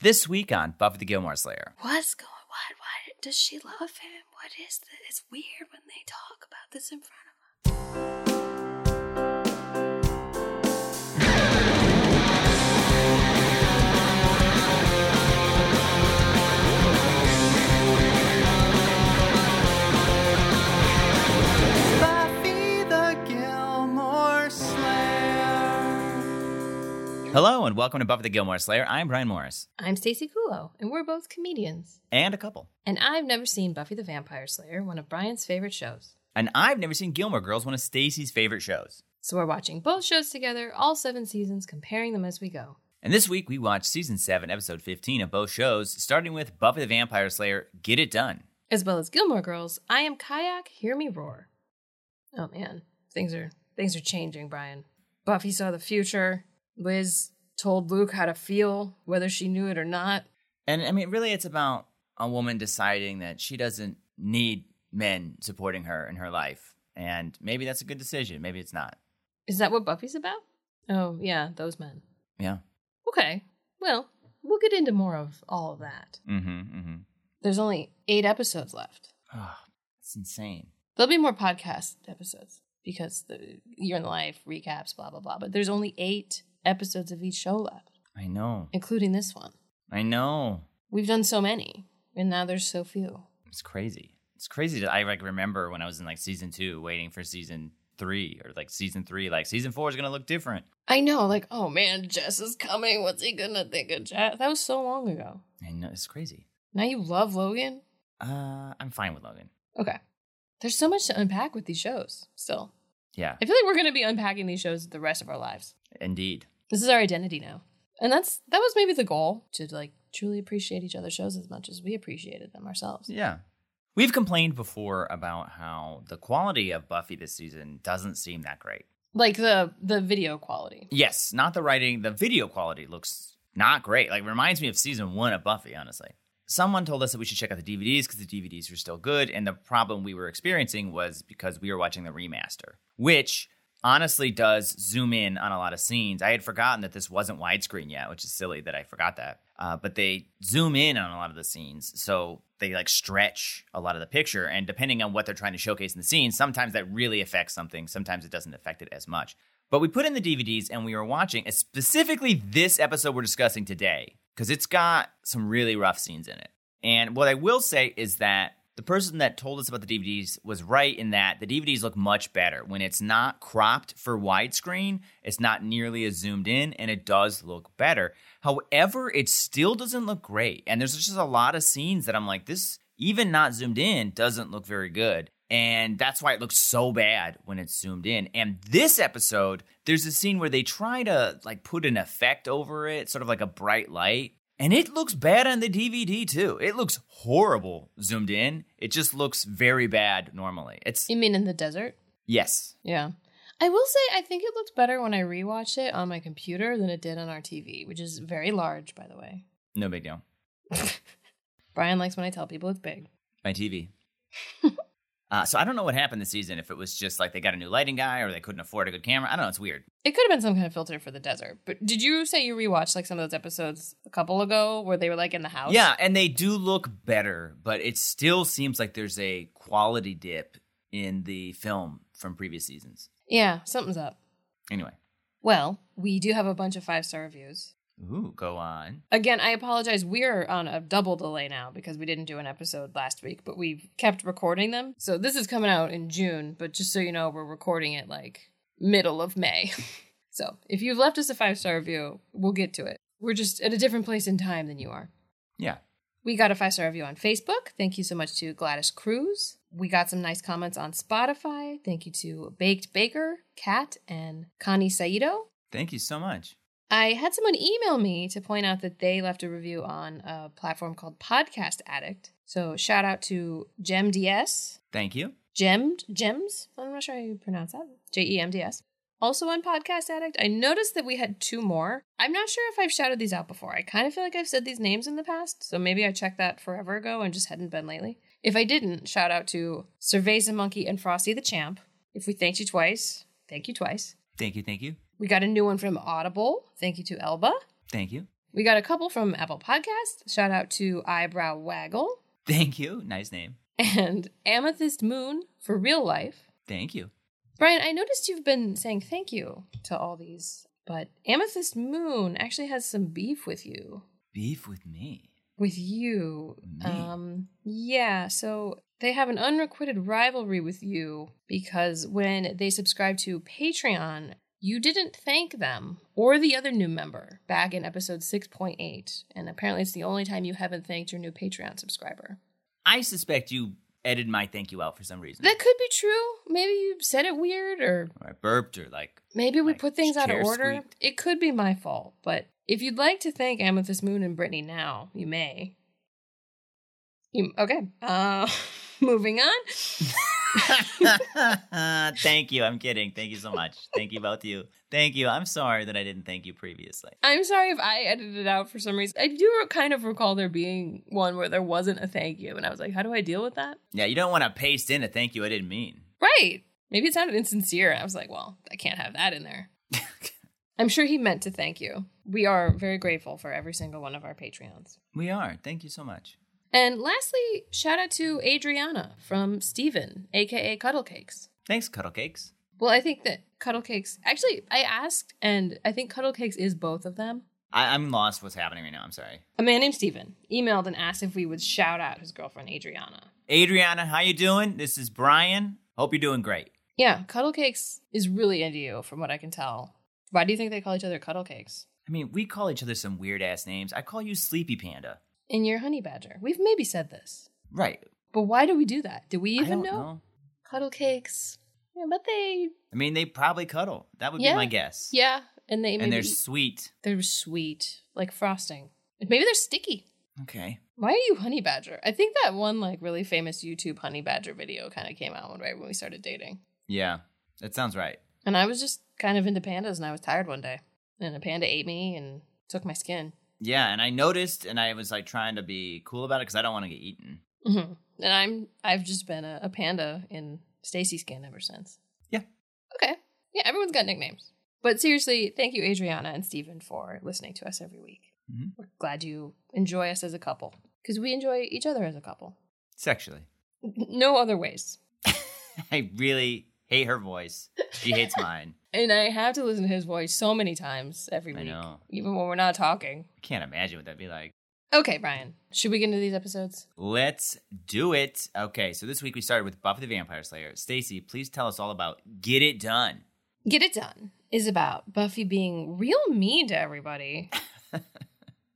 This week on Buffy the Gilmore Slayer. What's going? On? Why does she love him? What is this? It's weird when they talk about this in front of us. Hello and welcome to Buffy the Gilmore Slayer. I'm Bryan Morris. I'm Stacey Kulo, and we're both comedians. And a couple. And I've never seen Buffy the Vampire Slayer, one of Bryan's favorite shows. And I've never seen Gilmore Girls, one of Stacey's favorite shows. So we're watching both shows together, all seven seasons, comparing them as we go. And this week we watched season 7, episode 15 of both shows, starting with Buffy the Vampire Slayer Get It Done. As well as Gilmore Girls, I am Kayak, Hear Me Roar. Oh man, things are things are changing, Bryan. Buffy saw the future. Liz told Luke how to feel, whether she knew it or not. And I mean, really, it's about a woman deciding that she doesn't need men supporting her in her life. And maybe that's a good decision. Maybe it's not. Is that what Buffy's about? Oh, yeah, those men. Yeah. Okay. Well, we'll get into more of all of that. Mm hmm. Mm hmm. There's only eight episodes left. Oh, it's insane. There'll be more podcast episodes because the year in the life recaps, blah, blah, blah. But there's only eight episodes of each show left, I know. including this one. I know. We've done so many, and now there's so few. It's crazy. It's crazy that I like remember when I was in like season two, waiting for season three or like season three. Like season four is gonna look different. I know, like, oh man, Jess is coming. What's he gonna think of Jess? That was so long ago. I know it's crazy. Now you love Logan? Uh, I'm fine with Logan. Okay. There's so much to unpack with these shows still. Yeah, I feel like we're gonna be unpacking these shows the rest of our lives. indeed. This is our identity now. And that's that was maybe the goal to like truly appreciate each other's shows as much as we appreciated them ourselves. Yeah. We've complained before about how the quality of Buffy this season doesn't seem that great. Like the the video quality. Yes, not the writing. The video quality looks not great. Like reminds me of season one of Buffy, honestly. Someone told us that we should check out the DVDs because the DVDs were still good. And the problem we were experiencing was because we were watching the remaster, which honestly does zoom in on a lot of scenes. I had forgotten that this wasn't widescreen yet, which is silly that I forgot that. Uh, but they zoom in on a lot of the scenes. So they like stretch a lot of the picture. And depending on what they're trying to showcase in the scene, sometimes that really affects something, sometimes it doesn't affect it as much. But we put in the DVDs and we were watching specifically this episode we're discussing today because it's got some really rough scenes in it. And what I will say is that the person that told us about the DVDs was right in that the DVDs look much better when it's not cropped for widescreen, it's not nearly as zoomed in, and it does look better. However, it still doesn't look great. And there's just a lot of scenes that I'm like, this, even not zoomed in, doesn't look very good. And that's why it looks so bad when it's zoomed in. And this episode, there's a scene where they try to like put an effect over it, sort of like a bright light. And it looks bad on the DVD too. It looks horrible zoomed in. It just looks very bad normally. It's You mean in the desert? yes. Yeah. I will say I think it looked better when I rewatched it on my computer than it did on our TV, which is very large, by the way. No big deal. Bryan likes when I tell people it's big. My TV. uh, so I don't know what happened this season. If it was just like they got a new lighting guy or they couldn't afford a good camera. I don't know. It's weird. It could have been some kind of filter for the desert. But did you say you rewatched like some of those episodes a couple ago where they were like in the house? Yeah, and they do look better, but it still seems like there's a quality dip in the film from previous seasons. Yeah, something's up. Anyway. Well, we do have a bunch of five star reviews. Ooh, go on. Again, I apologize. We're on a double delay now because we didn't do an episode last week, but we've kept recording them. So this is coming out in June, but just so you know, we're recording it like middle of May. so if you've left us a five star review, we'll get to it. We're just at a different place in time than you are. Yeah. We got a five star review on Facebook. Thank you so much to Gladys Cruz. We got some nice comments on Spotify. Thank you to Baked Baker, Kat, and Connie Saito. Thank you so much. I had someone email me to point out that they left a review on a platform called Podcast Addict. So shout out to GemDS. Thank you. Gemmed? Gems? I'm not sure how you pronounce that. J E M D S. Also on Podcast Addict, I noticed that we had two more. I'm not sure if I've shouted these out before. I kind of feel like I've said these names in the past, so maybe I checked that forever ago and just hadn't been lately. If I didn't, shout out to Cerveza Monkey and Frosty the Champ. If we thanked you twice, thank you twice. Thank you. Thank you. We got a new one from Audible. Thank you to Elba. Thank you. We got a couple from Apple Podcast. Shout out to Eyebrow Waggle Thank you. Nice name. and Amethyst Moon for real life. Thank you. Bryan, I noticed you've been saying thank you to all these, but Amethyst Moon actually has some beef with you. Beef with me. With you. Me? Um yeah, so they have an unrequited rivalry with you because when they subscribe to Patreon, you didn't thank them or the other new member back in episode 6.8. And apparently it's the only time you haven't thanked your new Patreon subscriber. I suspect you edited my thank you out for some reason. That could be true. Maybe you said it weird or or I burped or like Maybe we put things out of order. squeaked. It could be my fault, but if you'd like to thank Amethyst Moon and Brittany now, you may. You okay? Uh, moving on. thank you. I'm kidding. Thank you so much. Thank you both you. Thank you. I'm sorry that I didn't thank you previously. I'm sorry if I edited it out for some reason. I do kind of recall there being one where there wasn't a thank you, and I was like, how do I deal with that? Yeah, you don't want to paste in a thank you I didn't mean. Right. Maybe it sounded insincere. I was like, well, I can't have that in there. I'm sure he meant to thank you. We are very grateful for every single one of our Patreons. we are. Thank you so much. And lastly, shout out to Adriana from Steven, aka Cuddlecakes. Thanks, Cuddle Cakes. Well, I think that Cuddlecakes actually I asked and I think Cuddlecakes is both of them. I, I'm lost what's happening right now. I'm sorry. A man named Steven emailed and asked if we would shout out his girlfriend Adriana. Adriana, how you doing? This is Bryan. Hope you're doing great. Yeah, Cuddlecakes is really into you from what I can tell. Why do you think they call each other Cuddlecakes? I mean, we call each other some weird ass names. I call you Sleepy Panda. And you're Honey Badger. We've maybe said this. Right. But why do we do that? Do we I even don't know? Cuddlecakes. Yeah, but they I mean, they probably cuddle. That would Yeah. be my guess. yeah, and they And they're sweet. They're sweet, like frosting. Maybe they're sticky. Okay. Why are you honey badger? I think that one like really famous YouTube honey badger video kind of came out right when we started dating. Yeah, that sounds right. And I was just kind of into pandas and I was tired one day. And a panda ate me and took my skin. Yeah, and I noticed, and I was like trying to be cool about it because I don't want to get eaten. hmm And I'm I've just been a, a panda in Stacey skin ever since. Yeah. Okay. Yeah, everyone's got nicknames. But seriously, thank you, Adriana and Stephen, for listening to us every week. Mhm. We're glad you enjoy us as a couple because we enjoy each other as a couple. Sexually. No other ways. I really hate her voice. She hates mine. And I have to listen to his voice so many times every I week, know. even when we're not talking. I can't imagine what that'd be like. Okay, Bryan, should we get into these episodes? Let's do it. Okay, so this week we started with Buffy the Vampire Slayer. Stacey, please tell us all about Get It Done. Get It Done is about Buffy being real mean to everybody.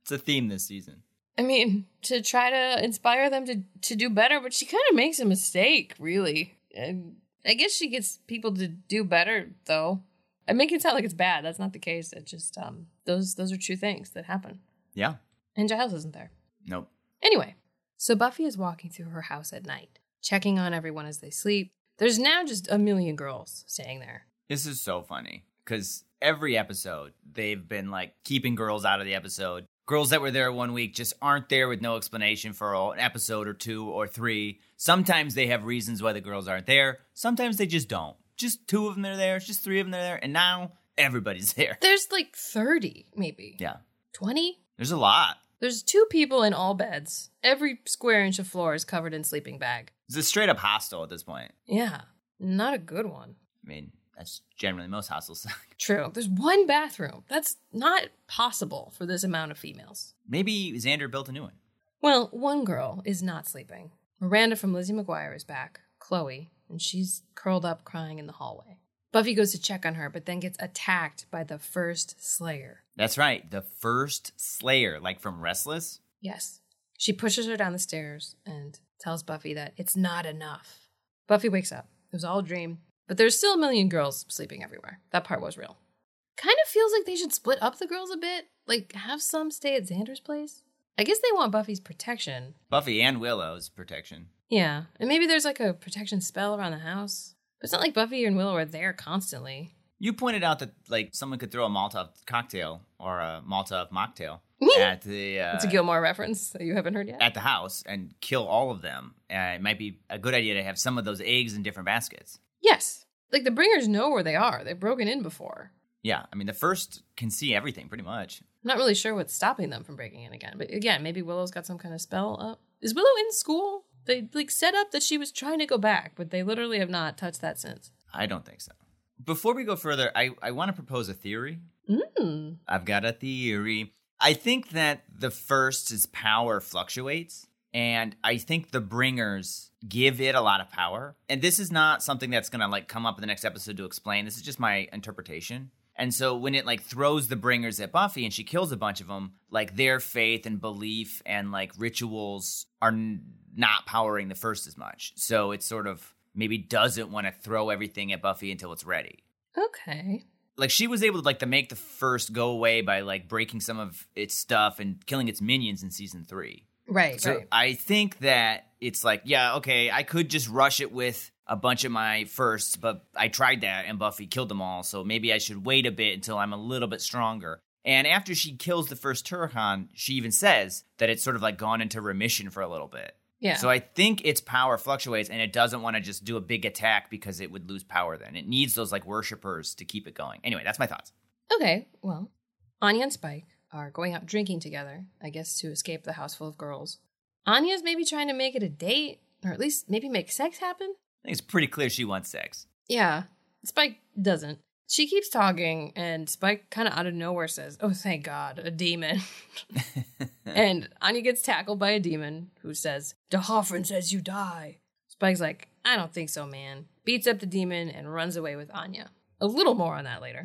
It's a theme this season. I mean, to try to inspire them to, to do better, but she kind of makes a mistake, really. And I guess she gets people to do better, though. I make it sound like it's bad. That's not the case. It just um those those are true things that happen. Yeah. And Giles isn't there. Nope. Anyway, so Buffy is walking through her house at night, checking on everyone as they sleep. There's now just a million girls staying there. This is so funny because every episode they've been like keeping girls out of the episode. Girls that were there one week just aren't there with no explanation for an episode or two or three. Sometimes they have reasons why the girls aren't there. Sometimes they just don't. Just two of them are there. Just three of them are there. And now everybody's there. There's like 30, maybe. Yeah. 20? There's a lot. There's two people in all beds. Every square inch of floor is covered in sleeping bag. It's a straight up hostel at this point. Yeah, not a good one. I mean, that's generally most hostels. True. There's one bathroom. That's not possible for this amount of females. Maybe Xander built a new one. Well, one girl is not sleeping. Miranda from Lizzie McGuire is back, Chloe, and she's curled up crying in the hallway. Buffy goes to check on her, but then gets attacked by the first Slayer. That's right. The first Slayer, like from Restless. Yes. She pushes her down the stairs and tells Buffy that it's not enough. Buffy wakes up. It was all a dream, but there's still a million girls sleeping everywhere. That part was real. Kind of feels like they should split up the girls a bit, like have some stay at Xander's place. I guess they want Buffy's protection. Buffy and Willow's protection. Yeah, and maybe there's like a protection spell around the house. But it's not like Buffy and Willow are there constantly. You pointed out that like someone could throw a Molotov cocktail or a Molotov mocktail at the uh, It's a Gilmore reference that you haven't heard yet. at the house and kill all of them. Uh, it might be a good idea to have some of those eggs in different baskets. Yes. Like the bringers know where they are. They've broken in before. Yeah, I mean the first can see everything pretty much. I'm not really sure what's stopping them from breaking in again. But again, maybe Willow's got some kind of spell up. Is Willow in school? They like set up that she was trying to go back, but they literally have not touched that since. I don't think so. Before we go further, I, I want to propose a theory. Mm. I've got a theory. I think that the first's power fluctuates, and I think the bringers give it a lot of power. And this is not something that's gonna like come up in the next episode to explain. This is just my interpretation. And so when it like throws the bringers at Buffy and she kills a bunch of them, like their faith and belief and like rituals are n- not powering the first as much. So it sort of maybe doesn't want to throw everything at Buffy until it's ready. Okay. Like she was able to like to make the first go away by like breaking some of its stuff and killing its minions in season 3. Right, So right. I think that it's like, yeah, okay, I could just rush it with a bunch of my firsts, but I tried that and Buffy killed them all. So maybe I should wait a bit until I'm a little bit stronger. And after she kills the first Turok-Han, she even says that it's sort of like gone into remission for a little bit. Yeah. So I think its power fluctuates and it doesn't want to just do a big attack because it would lose power then. It needs those like worshippers to keep it going. Anyway, that's my thoughts. Okay, well, Anya and Spike are going out drinking together, I guess to escape the house full of girls. Anya's maybe trying to make it a date, or at least maybe make sex happen. I think it's pretty clear she wants sex. Yeah, Spike doesn't. She keeps talking, and Spike kind of out of nowhere says, Oh, thank God, a demon. and Anya gets tackled by a demon who says, D'Hoffryn says you die. Spike's like, I don't think so, man. Beats up the demon and runs away with Anya. A little more on that later.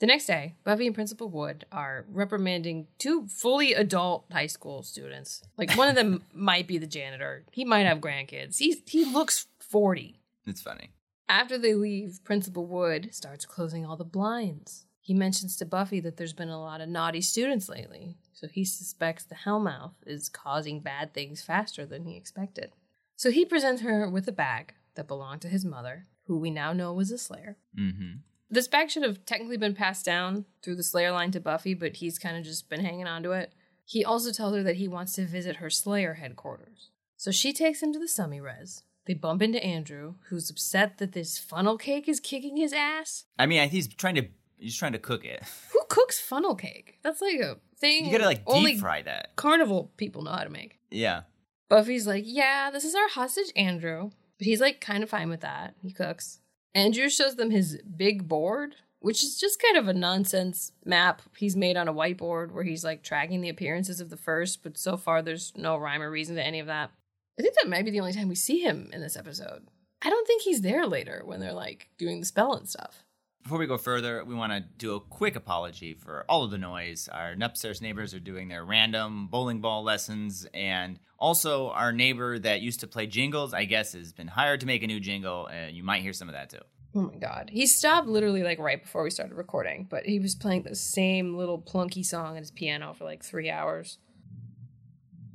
The next day, Buffy and Principal Wood are reprimanding two fully adult high school students. Like one of them might be the janitor. He might have grandkids. He he looks 40. It's funny. After they leave, Principal Wood starts closing all the blinds. He mentions to Buffy that there's been a lot of naughty students lately, so he suspects the Hellmouth is causing bad things faster than he expected. So he presents her with a bag that belonged to his mother, who we now know was a Slayer. Mm-hmm. This bag should have technically been passed down through the Slayer line to Buffy, but he's kind of just been hanging on to it. He also tells her that he wants to visit her Slayer headquarters. So she takes him to the Summy Res. They bump into Andrew, who's upset that this funnel cake is kicking his ass. I mean, I think he's trying to he's trying to cook it. Who cooks funnel cake? That's like a thing You gotta like deep fry that. carnival people know how to make. Yeah. Buffy's like, yeah, this is our hostage, Andrew. But he's like kind of fine with that. He cooks. Andrew shows them his big board, which is just kind of a nonsense map he's made on a whiteboard where he's like tracking the appearances of the first, but so far there's no rhyme or reason to any of that. I think that might be the only time we see him in this episode. I don't think he's there later when they're like doing the spell and stuff. Before we go further, we want to do a quick apology for all of the noise. Our upstairs neighbors are doing their random bowling ball lessons, and also our neighbor that used to play jingles, I guess, has been hired to make a new jingle, and you might hear some of that too. Oh my god. He stopped literally like right before we started recording, but he was playing the same little plunky song on his piano for like three hours.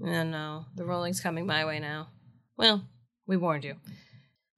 Oh no, the rolling's coming my way now. Well, we warned you.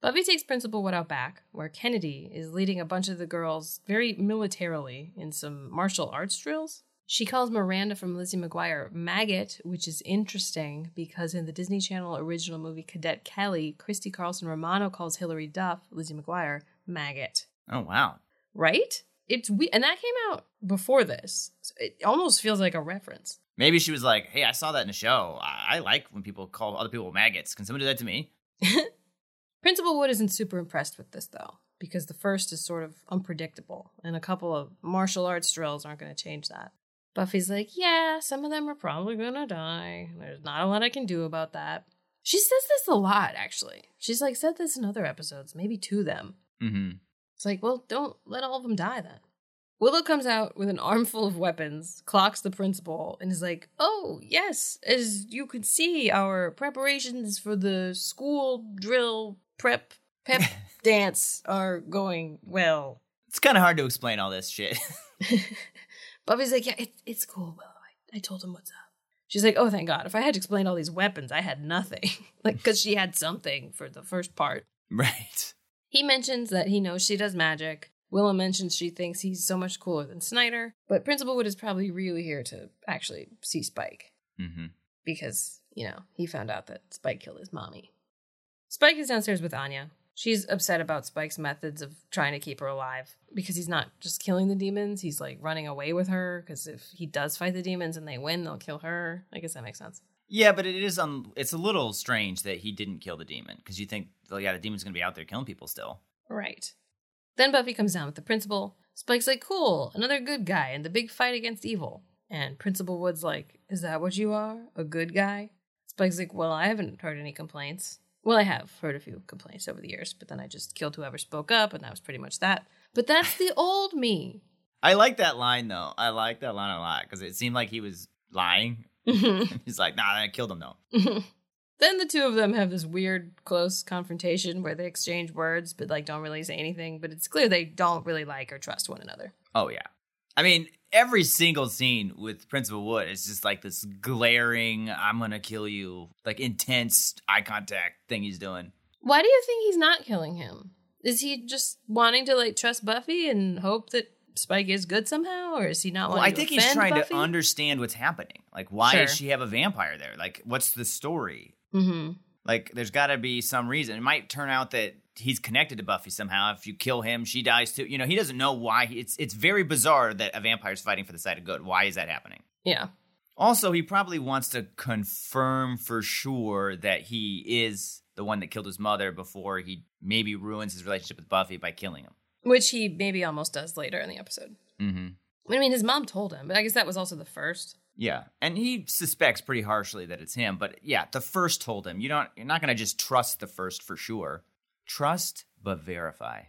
Buffy takes Principal Wood out back, where Kennedy is leading a bunch of the girls very militarily in some martial arts drills. She calls Miranda from Lizzie McGuire maggot, which is interesting because in the Disney Channel original movie Cadet Kelly, Christy Carlson Romano calls Hilary Duff, Lizzie McGuire, maggot. Oh wow! Right? It's we and that came out before this. So it almost feels like a reference. Maybe she was like, "Hey, I saw that in a show. I, I like when people call other people maggots. Can someone do that to me?" Principal Wood isn't super impressed with this though, because the first is sort of unpredictable, and a couple of martial arts drills aren't going to change that. Buffy's like, yeah, some of them are probably to die. There's not a lot I can do about that. She says this a lot, actually. She's like said this in other episodes, maybe to them. Mm-hmm. It's like, well, don't let all of them die then. Willow comes out with an armful of weapons, clocks the principal, and is like, oh, yes, as you can see, our preparations for the school drill prep pep dance are going well. It's kind of hard to explain all this shit. Buffy's like, yeah, it, it's cool, Willow. I, I told him what's up. She's like, oh, thank God. If I had to explain all these weapons, I had nothing. like, because she had something for the first part. right. He mentions that he knows she does magic. Willow mentions she thinks he's so much cooler than Snyder, but Principal Wood is probably really here to actually see Spike Mm-hmm. because, you know, he found out that Spike killed his mommy. Spike is downstairs with Anya. She's upset about Spike's methods of trying to keep her alive because he's not just killing the demons, he's like running away with her because if he does fight the demons and they win, they'll kill her. I guess that makes sense. Yeah, but it is um, it's a little strange that he didn't kill the demon because you think, well, yeah, the demon's gonna be out there killing people still. Right. Then Buffy comes down with the principal. Spike's like, cool, another good guy in the big fight against evil. And Principal Wood's like, is that what you are? A good guy? Spike's like, well, I haven't heard any complaints. Well, I have heard a few complaints over the years, but then I just killed whoever spoke up, and that was pretty much that. But that's the old me. I like that line though. I like that line a lot because it seemed like he was lying. Mm-hmm. He's like, nah, I killed him though. Mm-hmm. then the two of them have this weird close confrontation where they exchange words but like don't really say anything but it's clear they don't really like or trust one another Oh yeah. I mean, every single scene with Principal Wood is just like this glaring, I'm gonna kill you, like intense eye contact thing he's doing. why do you think he's not killing him is he just wanting to like trust buffy and hope that spike is good somehow or is he not Well, I think he's trying buffy? to understand what's happening. Like, why does she have a vampire there? Like, what's the story? mm-hmm. Like, there's got to be some reason. It might turn out that he's connected to Buffy somehow. If you kill him, she dies too. You know, he doesn't know why. He, it's it's very bizarre that a vampire's fighting for the side of good. Why is that happening? yeah Also, he probably wants to confirm for sure that he is the one that killed his mother before he maybe ruins his relationship with Buffy by killing him. which he maybe almost does later in the episode Mm-hmm. i mean his mom told him but i guess that was also the first Yeah, and he suspects pretty harshly that it's him. But yeah, the first told him you don't. You're not going to just trust the first for sure. Trust but verify.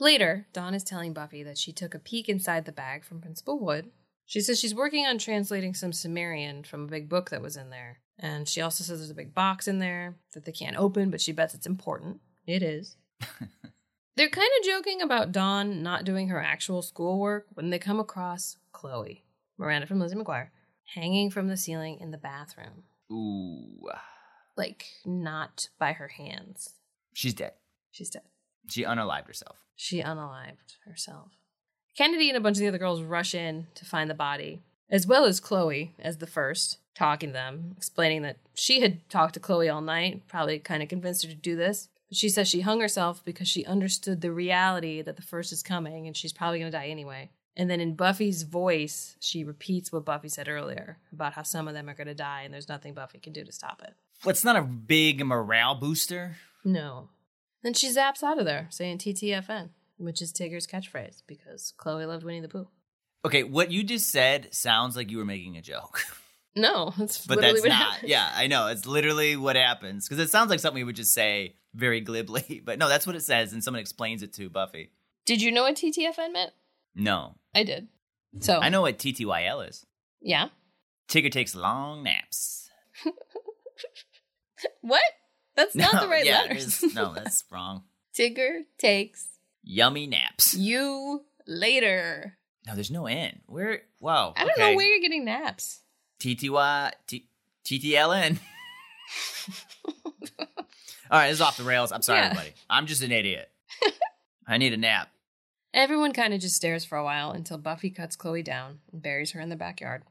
Later, Dawn is telling Buffy that she took a peek inside the bag from Principal Wood. She says she's working on translating some Sumerian from a big book that was in there. And she also says there's a big box in there that they can't open, but she bets it's important. It is. They're kind of joking about Dawn not doing her actual schoolwork when they come across Chloe, Miranda from Lizzie McGuire, hanging from the ceiling in the bathroom. Ooh, Like, not by her hands. she's dead. She's dead. She unalived herself. She unalived herself. Kennedy and a bunch of the other girls rush in to find the body, as well as Chloe as the first, talking to them, explaining that she had talked to Chloe all night, probably kind of convinced her to do this. But she says she hung herself because she understood the reality that the first is coming and she's probably going to die anyway. And then in Buffy's voice, she repeats what Buffy said earlier about how some of them are going to die and there's nothing Buffy can do to stop it. What's not a big morale booster? No. Then she zaps out of there saying TTFN, which is Tigger's catchphrase because Chloe loved Winnie the Pooh. Okay, what you just said sounds like you were making a joke, No, that's but that's not. happened. Yeah, I know. It's literally what happens because it sounds like something we would just say very glibly, but no, that's what it says, and someone explains it to Buffy. Did you know what TTFN meant? No, I did. So I know what TTYL is. Yeah. Tigger takes long naps. What? That's not No, the right yeah, letters. no, that's wrong. Tigger takes Yummy naps. you later. No, there's no N. Where? Wow. I don't okay. know where you're getting naps. TTY T- TTLN. All right, this is off the rails. I'm sorry, Yeah. everybody. I'm just an idiot. I need a nap. Everyone kind of just stares for a while until Buffy cuts Chloe down and buries her in the backyard.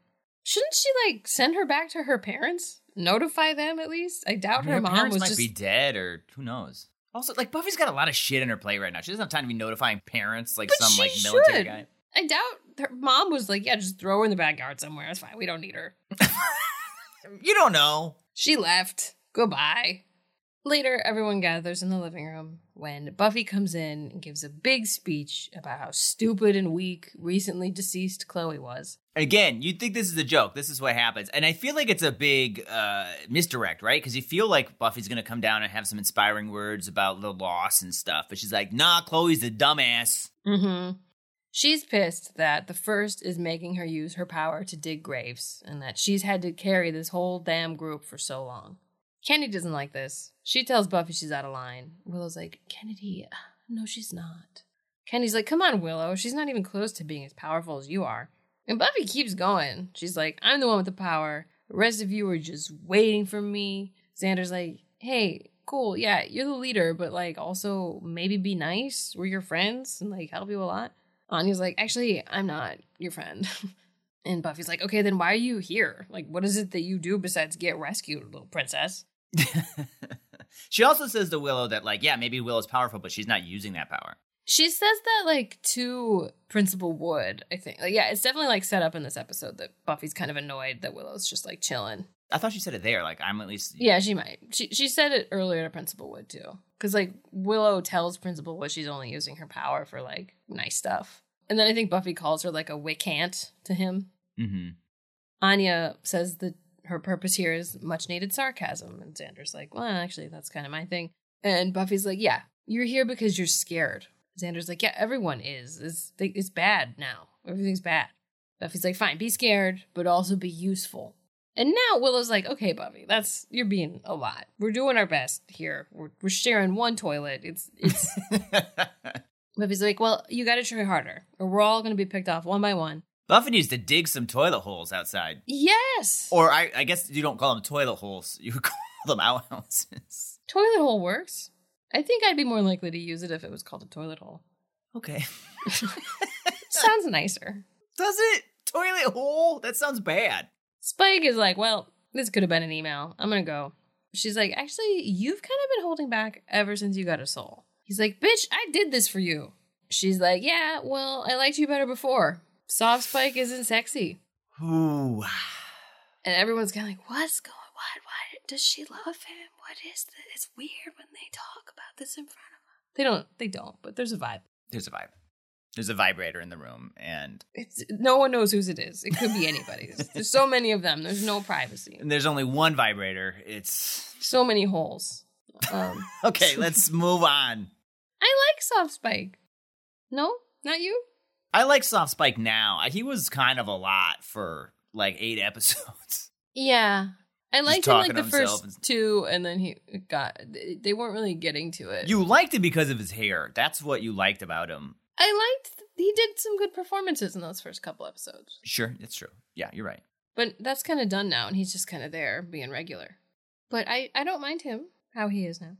Shouldn't she like send her back to her parents? Notify them at least? I doubt her, her mom was might just be dead, or who knows. Also, like Buffy's got a lot of shit in her plate right now. She doesn't have time to be notifying parents like But some like military should. guy. I doubt her mom was like, yeah, just throw her in the backyard somewhere. It's fine. We don't need her. You don't know. She left. Goodbye. Later, everyone gathers in the living room when Buffy comes in and gives a big speech about how stupid and weak recently deceased Chloe was. Again, you'd think this is a joke. This is what happens. And I feel like it's a big uh, misdirect, right? Because you feel like Buffy's going to come down and have some inspiring words about the loss and stuff. But she's like, nah, Chloe's a dumbass. Mm-hmm. She's pissed that the first is making her use her power to dig graves and that she's had to carry this whole damn group for so long. Kennedy doesn't like this. She tells Buffy she's out of line. Willow's like, Kennedy, no, she's not. Kennedy's like, come on, Willow. She's not even close to being as powerful as you are. And Buffy keeps going. She's like, I'm the one with the power. The rest of you are just waiting for me. Xander's like, hey, cool, yeah, you're the leader, but like also maybe be nice. We're your friends and like help you a lot. Anya's like, actually, I'm not your friend. and Buffy's like, okay, then why are you here? Like, what is it that you do besides get rescued, little princess? She also says to Willow that, like, yeah, maybe Willow's powerful, but she's not using that power. She says that like to Principal Wood, I think. Like, yeah, it's definitely like set up in this episode that Buffy's kind of annoyed that Willow's just like chilling. I thought she said it there. Like, I'm at least. Yeah, she might. She she said it earlier to Principal Wood too. Cause like Willow tells Principal Wood she's only using her power for like nice stuff. And then I think Buffy calls her like a Wiccan to him. Mm-hmm. Anya says that her purpose here is much needed sarcasm. And Xander's like, well, actually, that's kind of my thing. And Buffy's like, yeah, you're here because you're scared. Xander's like, yeah, everyone is. It's, it's bad now. Everything's bad. Buffy's like, fine, be scared, but also be useful. And now Willow's like, okay, Buffy, that's you're being a lot. We're doing our best here. We're, we're sharing one toilet. It's it's. Buffy's like, well, you got to try harder, or we're all going to be picked off one by one. Buffy needs to dig some toilet holes outside. Yes, Or I, I guess you don't call them toilet holes. You would call them outhouses. toilet hole works. I think I'd be more likely to use it if it was called a toilet hole. Okay. Sounds nicer. Does it? Toilet hole? That sounds bad. Spike is like, well, this could have been an email. I'm gonna go. She's like, actually, you've kind of been holding back ever since you got a soul. He's like, bitch, I did this for you. She's like, yeah, well, I liked you better before. Soft Spike isn't sexy. Ooh. And everyone's kind of like, what's going What? What? Does she love him? What is this? It's weird when they talk about this in front of him. They don't. They don't. But there's a vibe. There's a vibe. There's a vibrator in the room, and, It's no one knows whose it is. It could be anybody's. there's so many of them. There's no privacy. and there's only one vibrator. It's So many holes. Um, okay. let's move on. I like Soft Spike. No, not you. I like Soft Spike now. He was kind of a lot for like eight episodes. Yeah, I liked him like the first and- two, and then he got. They weren't really getting to it. You liked him because of his hair. That's what you liked about him. I liked. He did some good performances in those first couple episodes, Sure, it's true. Yeah, you're right. but that's kind of done now, and he's just kind of there being regular. But I, I don't mind him how he is now.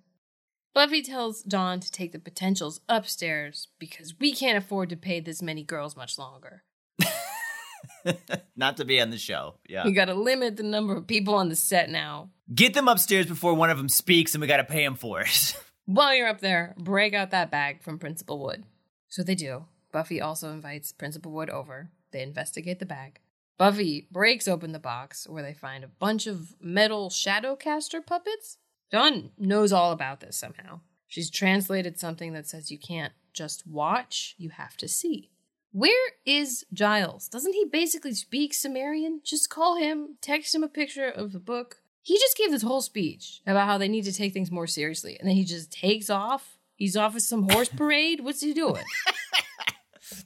Buffy tells Dawn to take the potentials upstairs because we can't afford to pay this many girls much longer. Not to be on the show. Yeah. We got to limit the number of people on the set now. Get them upstairs before one of them speaks and we got to pay him for it. While you're up there, break out that bag from Principal Wood. So they do. Buffy also invites Principal Wood over. They investigate the bag. Buffy breaks open the box where they find a bunch of metal Shadowcaster puppets. Dawn knows all about this somehow. She's translated something that says you can't just watch, you have to see. Where is Giles? Doesn't he basically speak Sumerian? Just call him, text him a picture of the book. He just gave this whole speech about how they need to take things more seriously, and then he just takes off. He's off at some horse parade. What's he doing?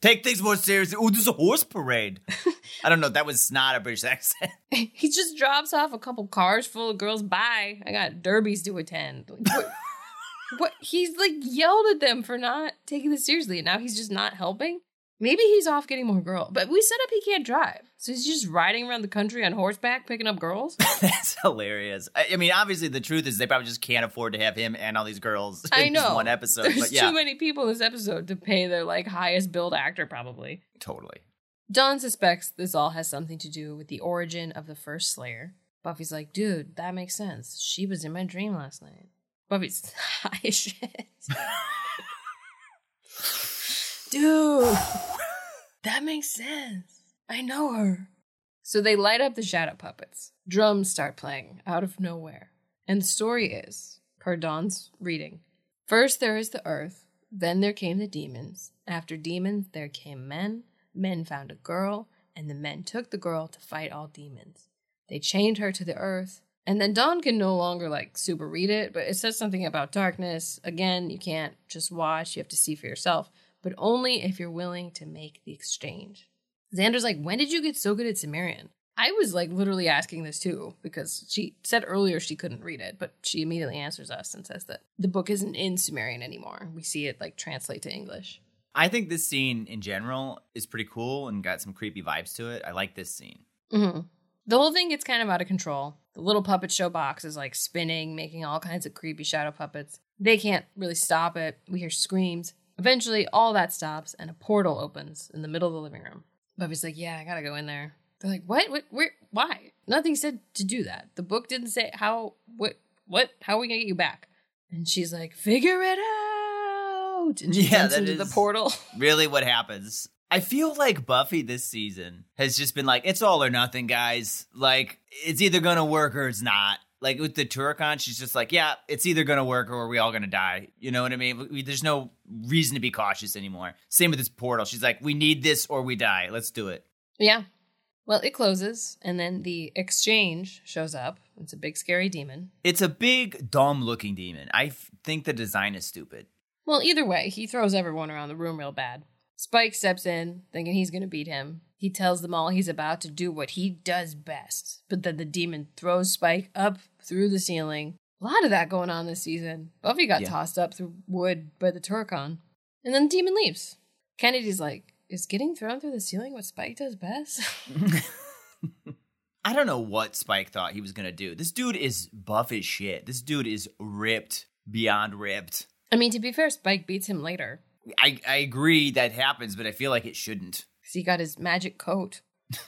Take things more seriously. Oh, there's a horse parade. I don't know. That was not a British accent. he just drops off a couple cars full of girls. Bye. I got derbies to attend. Like, what, what? He's like yelled at them for not taking this seriously, and now he's just not helping. Maybe he's off getting more girls, but we set up he can't drive, so he's just riding around the country on horseback picking up girls. That's hilarious. I, I mean, obviously, the truth is they probably just can't afford to have him and all these girls in I know one episode. There's but yeah, too many people in this episode to pay their like highest billed actor probably. totally. Dawn suspects this all has something to do with the origin of the first Slayer. Buffy's like, dude, that makes sense. She was in my dream last night. Buffy's high as shit. dude, that makes sense. I know her. So they light up the shadow puppets. Drums start playing out of nowhere. And the story is, per Dawn's reading, first there is the earth, then there came the demons. After demons, there came men. Men found a girl, and the men took the girl to fight all demons. They chained her to the earth, and then Dawn can no longer like super read it, but it says something about darkness. Again, you can't just watch, you have to see for yourself, but only if you're willing to make the exchange. Xander's like, When did you get so good at Sumerian? I was like literally asking this too because she said earlier she couldn't read it, but she immediately answers us and says that the book isn't in Sumerian anymore. We see it like translate to English. I think this scene in general is pretty cool and got some creepy vibes to it. I like this scene. hmm The whole thing gets kind of out of control. The little puppet show box is like spinning, making all kinds of creepy shadow puppets. They can't really stop it. We hear screams. Eventually, all that stops and a portal opens in the middle of the living room. Buffy's like, "Yeah, I gotta go in there." They're like, "What? What? Where? Why?" Nothing said to do that. The book didn't say how. What? What? How are we gonna get you back? And she's like, figure it out. And she Yeah, jumps that into the portal. really what happens. I feel like Buffy this season has just been like, it's all or nothing, guys. Like, it's either gonna work or it's not. Like with the Turok-Han, she's just like, yeah, it's either gonna work or we all gonna die. You know what I mean? We, there's no reason to be cautious anymore. Same with this portal. She's like, we need this or we die. Let's do it. Yeah. Well, it closes, and then the exchange shows up. It's a big, scary demon. It's a big, dumb looking demon. I f- think the design is stupid. Well, either way, he throws everyone around the room real bad. Spike steps in, thinking he's going to beat him. He tells them all he's about to do what he does best. But then the demon throws Spike up through the ceiling. A lot of that going on this season. Buffy got Yeah. tossed up through wood by the Turok-Han. And then the demon leaves. Kennedy's like, is getting thrown through the ceiling what Spike does best? I don't know what Spike thought he was gonna do. This dude is buff as shit. This dude is ripped beyond ripped. I mean, to be fair, Spike beats him later. I, I agree that happens, but I feel like it shouldn't. because he got his magic coat.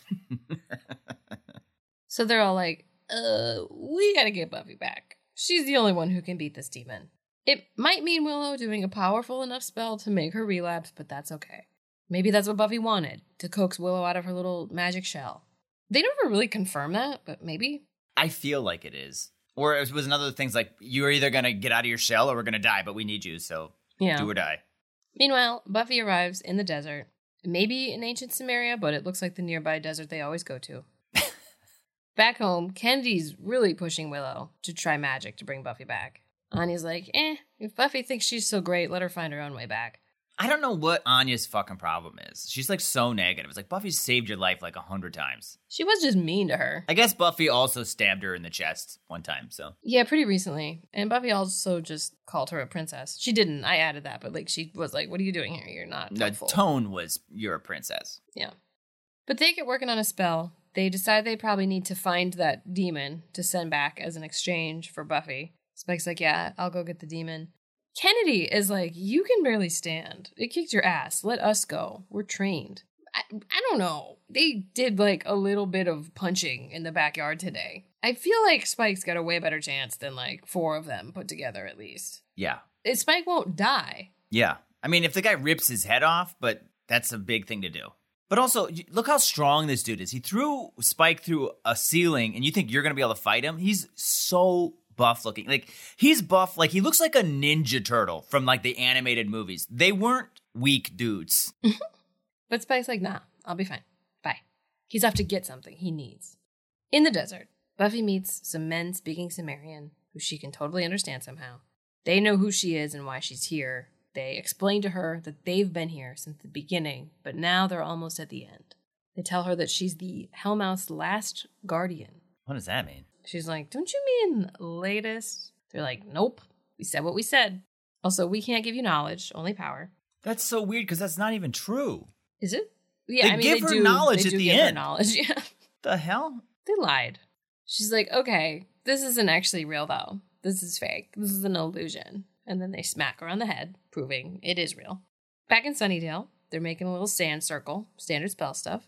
so they're all like, uh, we gotta get Buffy back. She's the only one who can beat this demon. It might mean Willow doing a powerful enough spell to make her relapse, but that's okay. Maybe that's what Buffy wanted to coax Willow out of her little magic shell. They never really confirm that, but maybe. I feel like it is. Or it was another things like you're either gonna get out of your shell or we're gonna die, but we need you, so Yeah. do or die. Meanwhile, Buffy arrives in the desert. Maybe in ancient Sumeria, but it looks like the nearby desert they always go to. Back home, Kennedy's really pushing Willow to try magic to bring Buffy back. Anya's like, eh, if Buffy thinks she's so great, let her find her own way back. I don't know what Anya's fucking problem is. She's like so negative. It's like Buffy saved your life like a hundred times. She was just mean to her. I guess Buffy also stabbed her in the chest one time, so Yeah, pretty recently. And Buffy also just called her a princess. She didn't. I added that, but like she was like, "What are you doing here? You're not the helpful." tone was you're a princess. Yeah. But they get working on a spell. They decide they probably need to find that demon to send back as an exchange for Buffy. Spike's like, yeah, I'll go get the demon. Kennedy is like, you can barely stand. It kicked your ass. Let us go. We're trained. I, I don't know. They did like a little bit of punching in the backyard today. I feel like Spike's got a way better chance than like four of them put together at least. Yeah. Spike won't die. Yeah. I mean, if the guy rips his head off, but that's a big thing to do. But also, look how strong this dude is. He threw Spike through a ceiling, and you think you're going to be able to fight him? He's so buff looking. Like, he's buff. Like, he looks like a Ninja Turtle from, like, the animated movies. They weren't weak dudes. But Spike's like, nah, I'll be fine. Bye. He's off to get something he needs. In the desert, Buffy meets some men speaking Sumerian who she can totally understand somehow. They know who she is and why she's here. They explain to her that they've been here since the beginning, but now they're almost at the end. They tell her that she's the Hellmouth's last guardian. What does that mean? She's like, Don't you mean latest? They're like, Nope. We said what we said. Also, we can't give you knowledge, only power. That's so weird because that's not even true. Is it? Yeah, They I mean, give they her do, knowledge at the end. knowledge, yeah. The hell? They lied. She's like, okay, this isn't actually real though. This is fake. This is an illusion. And then they smack her on the head, proving it is real. Back in Sunnydale, they're making a little sand circle, standard spell stuff.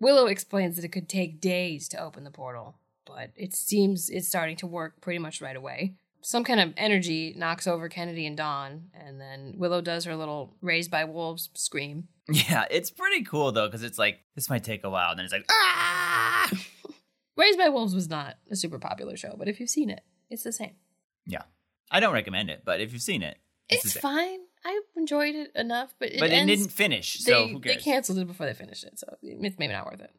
Willow explains that it could take days to open the portal, but it seems it's starting to work pretty much right away. Some kind of energy knocks over Kennedy and Dawn, and then Willow does her little raised by wolves scream. Yeah, it's pretty cool though because it's like this might take a while, and then it's like ah. Raised by Wolves was not a super popular show, but if you've seen it, it's the same. Yeah, I don't recommend it, but if you've seen it, It's, fine. I enjoyed it enough, but it but it didn't finish, They, so who they canceled it before they finished it, so it's maybe not worth it.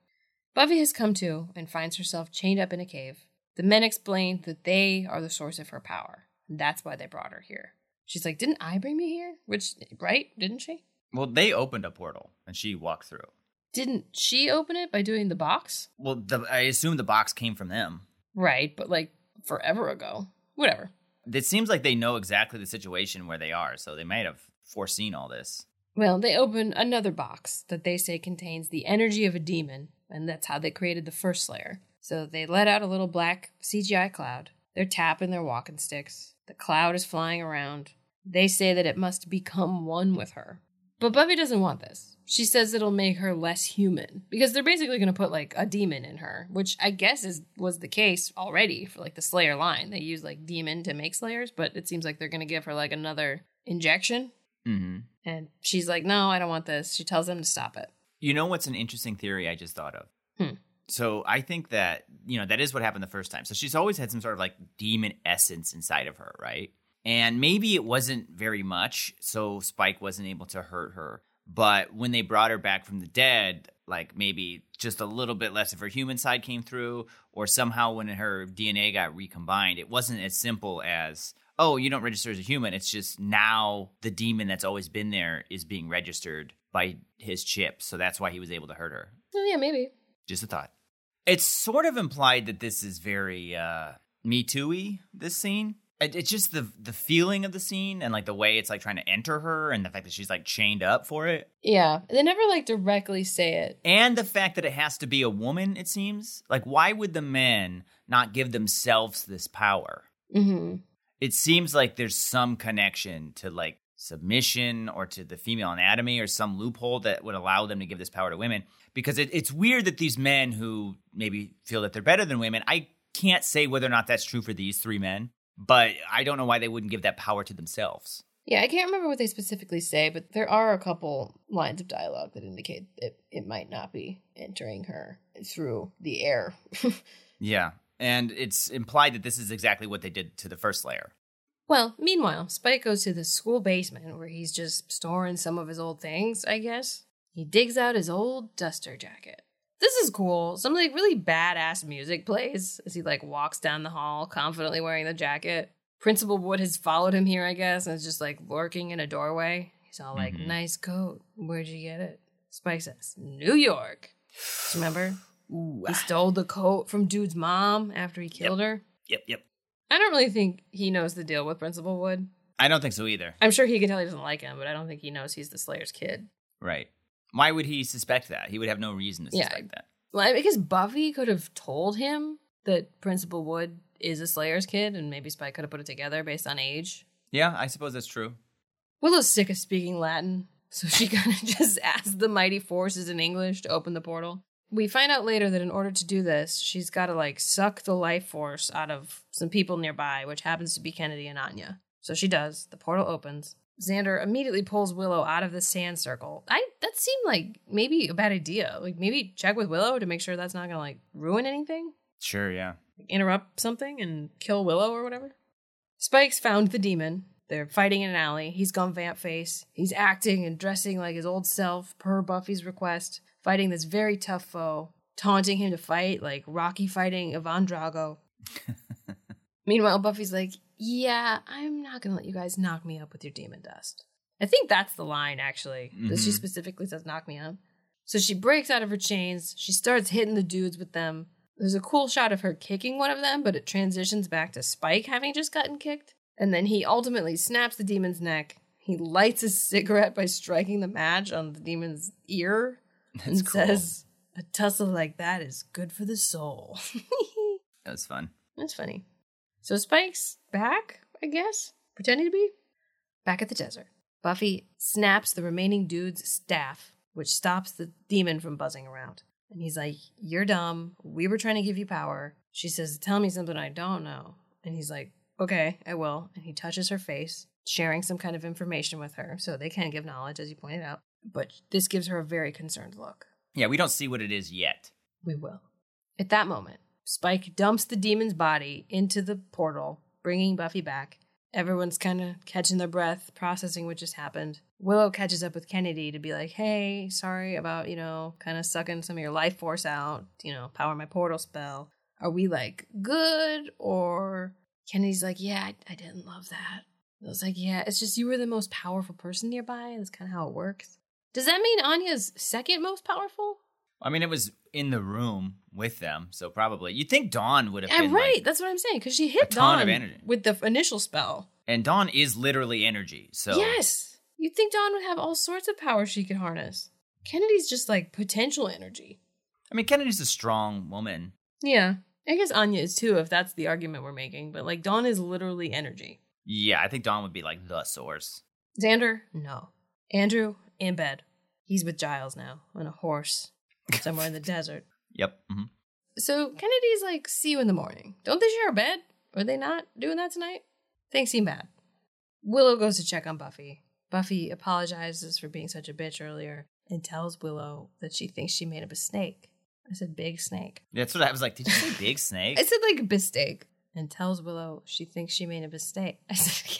Buffy has come to and finds herself chained up in a cave. The men explain that they are the source of her power, and that's why they brought her here. She's like, "Didn't I bring me here?" Which, right? Didn't she? Well, they opened a portal and she walked through. Didn't she open it by doing the box? Well, the, I assume the box came from them. Right, but like forever ago. Whatever. It seems like they know exactly the situation where they are, so they might have foreseen all this. Well, they open another box that they say contains the energy of a demon, and that's how they created the first Slayer. So they let out a little black CGI cloud. They're tapping their walking sticks. The cloud is flying around. They say that it must become one with her. But Buffy doesn't want this. She says it'll make her less human because they're basically going to put like a demon in her, which I guess is was the case already for like the Slayer line. They use like demon to make Slayers, but it seems like they're going to give her like another injection. Mm-hmm. And she's like, "No, I don't want this." She tells them to stop it. You know what's an interesting theory I just thought of? Hmm. So I think that, you know, that is what happened the first time. So she's always had some sort of like demon essence inside of her, right? And maybe it wasn't very much, so Spike wasn't able to hurt her. But when they brought her back from the dead, like maybe just a little bit less of her human side came through, or somehow when her DNA got recombined, it wasn't as simple as, oh, you don't register as a human. It's just now the demon that's always been there is being registered by his chip. So that's why he was able to hurt her. Oh yeah, maybe. Just a thought. It's sort of implied that this is very uh, Me Too-y, this scene. It, it's just the the feeling of the scene and like the way it's like trying to enter her and the fact that she's like chained up for it. Yeah, they never like directly say it. And the fact that it has to be a woman, it seems. Like, why would the men not give themselves this power? Mm-hmm. It seems like there's some connection to like submission or to the female anatomy or some loophole that would allow them to give this power to women. Because it, it's weird that these men who maybe feel that they're better than women, I can't say whether or not that's true for these three men, but I don't know why they wouldn't give that power to themselves. Yeah, I can't remember what they specifically say, but there are a couple lines of dialogue that indicate that it might not be entering her through the air. Yeah. And it's implied that this is exactly what they did to the first Slayer. well, meanwhile, Spike goes to the school basement where he's just storing some of his old things, I guess. He digs out his old duster jacket. This is cool. Some like really badass music plays as he like walks down the hall, confidently wearing the jacket. Principal Wood has followed him here, I guess, and is just like lurking in a doorway. He's all like, Mhm. "Nice coat. Where'd you get it?" Spike says, "New York." Remember, Ooh. he stole the coat from dude's mom after he killed her. Yep, yep. I don't really think he knows the deal with Principal Wood. I don't think so either. I'm sure he can tell he doesn't like him, but I don't think he knows he's the Slayer's kid. Right. Why would he suspect that? He would have no reason to Yeah. suspect that. Well, because Buffy could have told him that Principal Wood is a Slayer's kid, and maybe Spike could have put it together based on age. Yeah, I suppose that's true. Willow's sick of speaking Latin, so she kind of just asks the mighty forces in English to open the portal. We find out later that in order to do this, she's got to like suck the life force out of some people nearby, which happens to be Kennedy and Anya. So she does. The portal opens. Xander immediately pulls Willow out of the sand circle. I that seemed like maybe a bad idea. Like maybe check with Willow to make sure that's not gonna like ruin anything Sure, yeah. interrupt something and kill Willow or whatever. Spike's found the demon. They're fighting in an alley. He's gone vamp face. He's acting and dressing like his old self per Buffy's request, fighting this very tough foe, taunting him to fight like Rocky fighting Ivan Drago. Meanwhile, Buffy's like, Yeah, I'm not gonna let you guys knock me up with your demon dust. I think that's the line, actually. That she mm-hmm. specifically says, Knock me up. So she breaks out of her chains. She starts hitting the dudes with them. There's a cool shot of her kicking one of them, but it transitions back to Spike having just gotten kicked. And then he ultimately snaps the demon's neck. He lights his cigarette by striking the match on the demon's ear That's and cool. says, A tussle like that is good for the soul. that was fun. That's funny. So Spike's back, I guess, pretending to be. Back at the desert. Buffy snaps the remaining dude's staff, which stops the demon from buzzing around. And he's like, You're dumb. We were trying to give you power. She says, Tell me something I don't know. And he's like, Okay, I will. And he touches her face, sharing some kind of information with her. So they can give knowledge, as you pointed out. But this gives her a very concerned look. Yeah, we don't see what it is yet. We will. At that moment, Spike dumps the demon's body into the portal, bringing Buffy back. Everyone's kind of catching their breath, processing what just happened. Willow catches up with Kennedy to be like, hey, sorry about, you know, kind of sucking some of your life force out, you know, power my portal spell. Are we like good? Or Kennedy's like, yeah, I, I didn't love that. I was like, yeah, it's just you were the most powerful person nearby. That's kind of how it works. Does that mean Anya's second most powerful? I mean, it was in the room with them, so probably. You'd think Dawn would have Yeah, been right. like- That's what I'm saying. Because she hit Dawn of energy. with the initial spell. and Dawn is literally energy, so Yes. You'd think Dawn would have all sorts of power she could harness. Kennedy's just like potential energy. I mean, Kennedy's a strong woman. Yeah. I guess Anya is too, if that's the argument we're making. But like Dawn is literally energy. Yeah, I think Dawn would be like the source. Xander, no. Andrew, in bed. He's with Giles now on a horse somewhere in the desert. Yep. hmm So Kennedy's like, see you in the morning. Don't they share a bed? Are they not doing that tonight? Things seem bad. Willow goes to check on Buffy. Buffy apologizes for being such a bitch earlier and tells Willow that she thinks she made a mistake. I said big snake. That's what I was like. Did you say big snake? I said like a mistake. And tells Willow she thinks she made a mistake. I said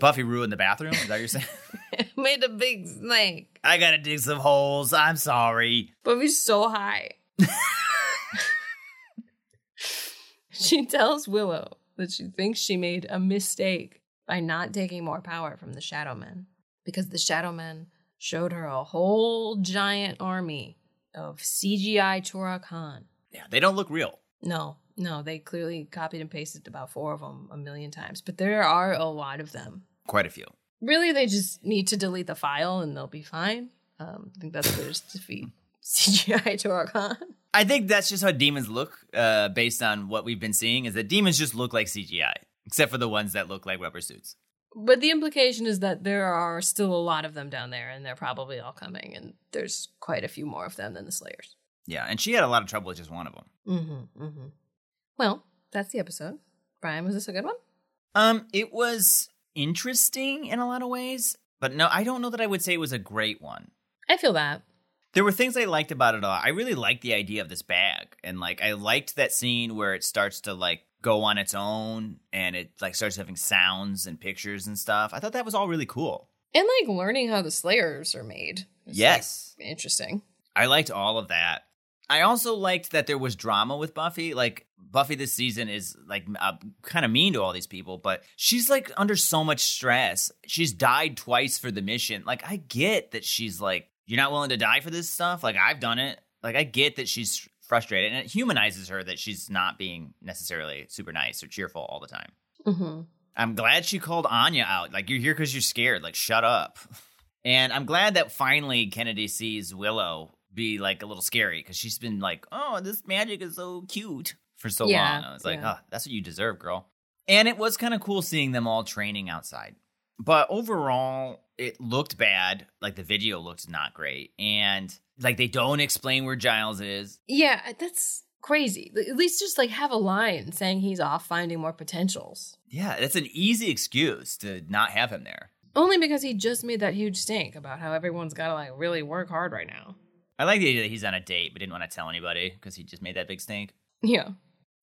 Buffy ruined the bathroom. Is that what you're saying? made a big snake. I gotta dig some holes. I'm sorry. Buffy's so high. she tells Willow that she thinks she made a mistake by not taking more power from the Shadow Men because the Shadow Men showed her a whole giant army of CGI Turok-Han. Yeah, they don't look real. No, no, they clearly copied and pasted about four of them a million times, but there are a lot of them. Quite a few. Really, they just need to delete the file and they'll be fine. Um, I think that's just defeat CGI Khan. I think that's just how demons look, uh, based on what we've been seeing, is that demons just look like CGI, except for the ones that look like rubber suits. But the implication is that there are still a lot of them down there, and they're probably all coming, and there's quite a few more of them than the Slayers. Yeah, and she had a lot of trouble with just one of them. Mm-hmm. Mm-hmm. Well, that's the episode. Bryan, was this a good one? Um, it was interesting in a lot of ways, but no, I don't know that I would say it was a great one. I feel that. There were things I liked about it all. I really liked the idea of this bag, and like I liked that scene where it starts to like go on its own, and it like starts having sounds and pictures and stuff. I thought that was all really cool. And like learning how the Slayers are made. Yes. like, interesting. I liked all of that. I also liked that there was drama with Buffy. Like Buffy this season is like uh, kind of mean to all these people, but she's like under so much stress. She's died twice for the mission. Like I get that she's like you're not willing to die for this stuff. Like I've done it. Like I get that she's frustrated and it humanizes her that she's not being necessarily super nice or cheerful all the time. Mm-hmm. I'm glad she called Anya out. Like, you're here because you're scared. Like, shut up. And I'm glad that finally Kennedy sees Willow be like a little scary because she's been like, oh, this magic is so cute for so Yeah, long. I was like, yeah. oh, that's what you deserve, girl. And it was kind of cool seeing them all training outside. But overall, it looked bad. Like, the video looked not great. And like, they don't explain where Giles is. Yeah, uh, that's crazy. At least just like have a line saying he's off finding more potentials. Yeah, that's an easy excuse to not have him there. Only because he just made that huge stink about how everyone's got to like really work hard right now. I like the idea that he's on a date but didn't want to tell anybody because he just made that big stink. Yeah.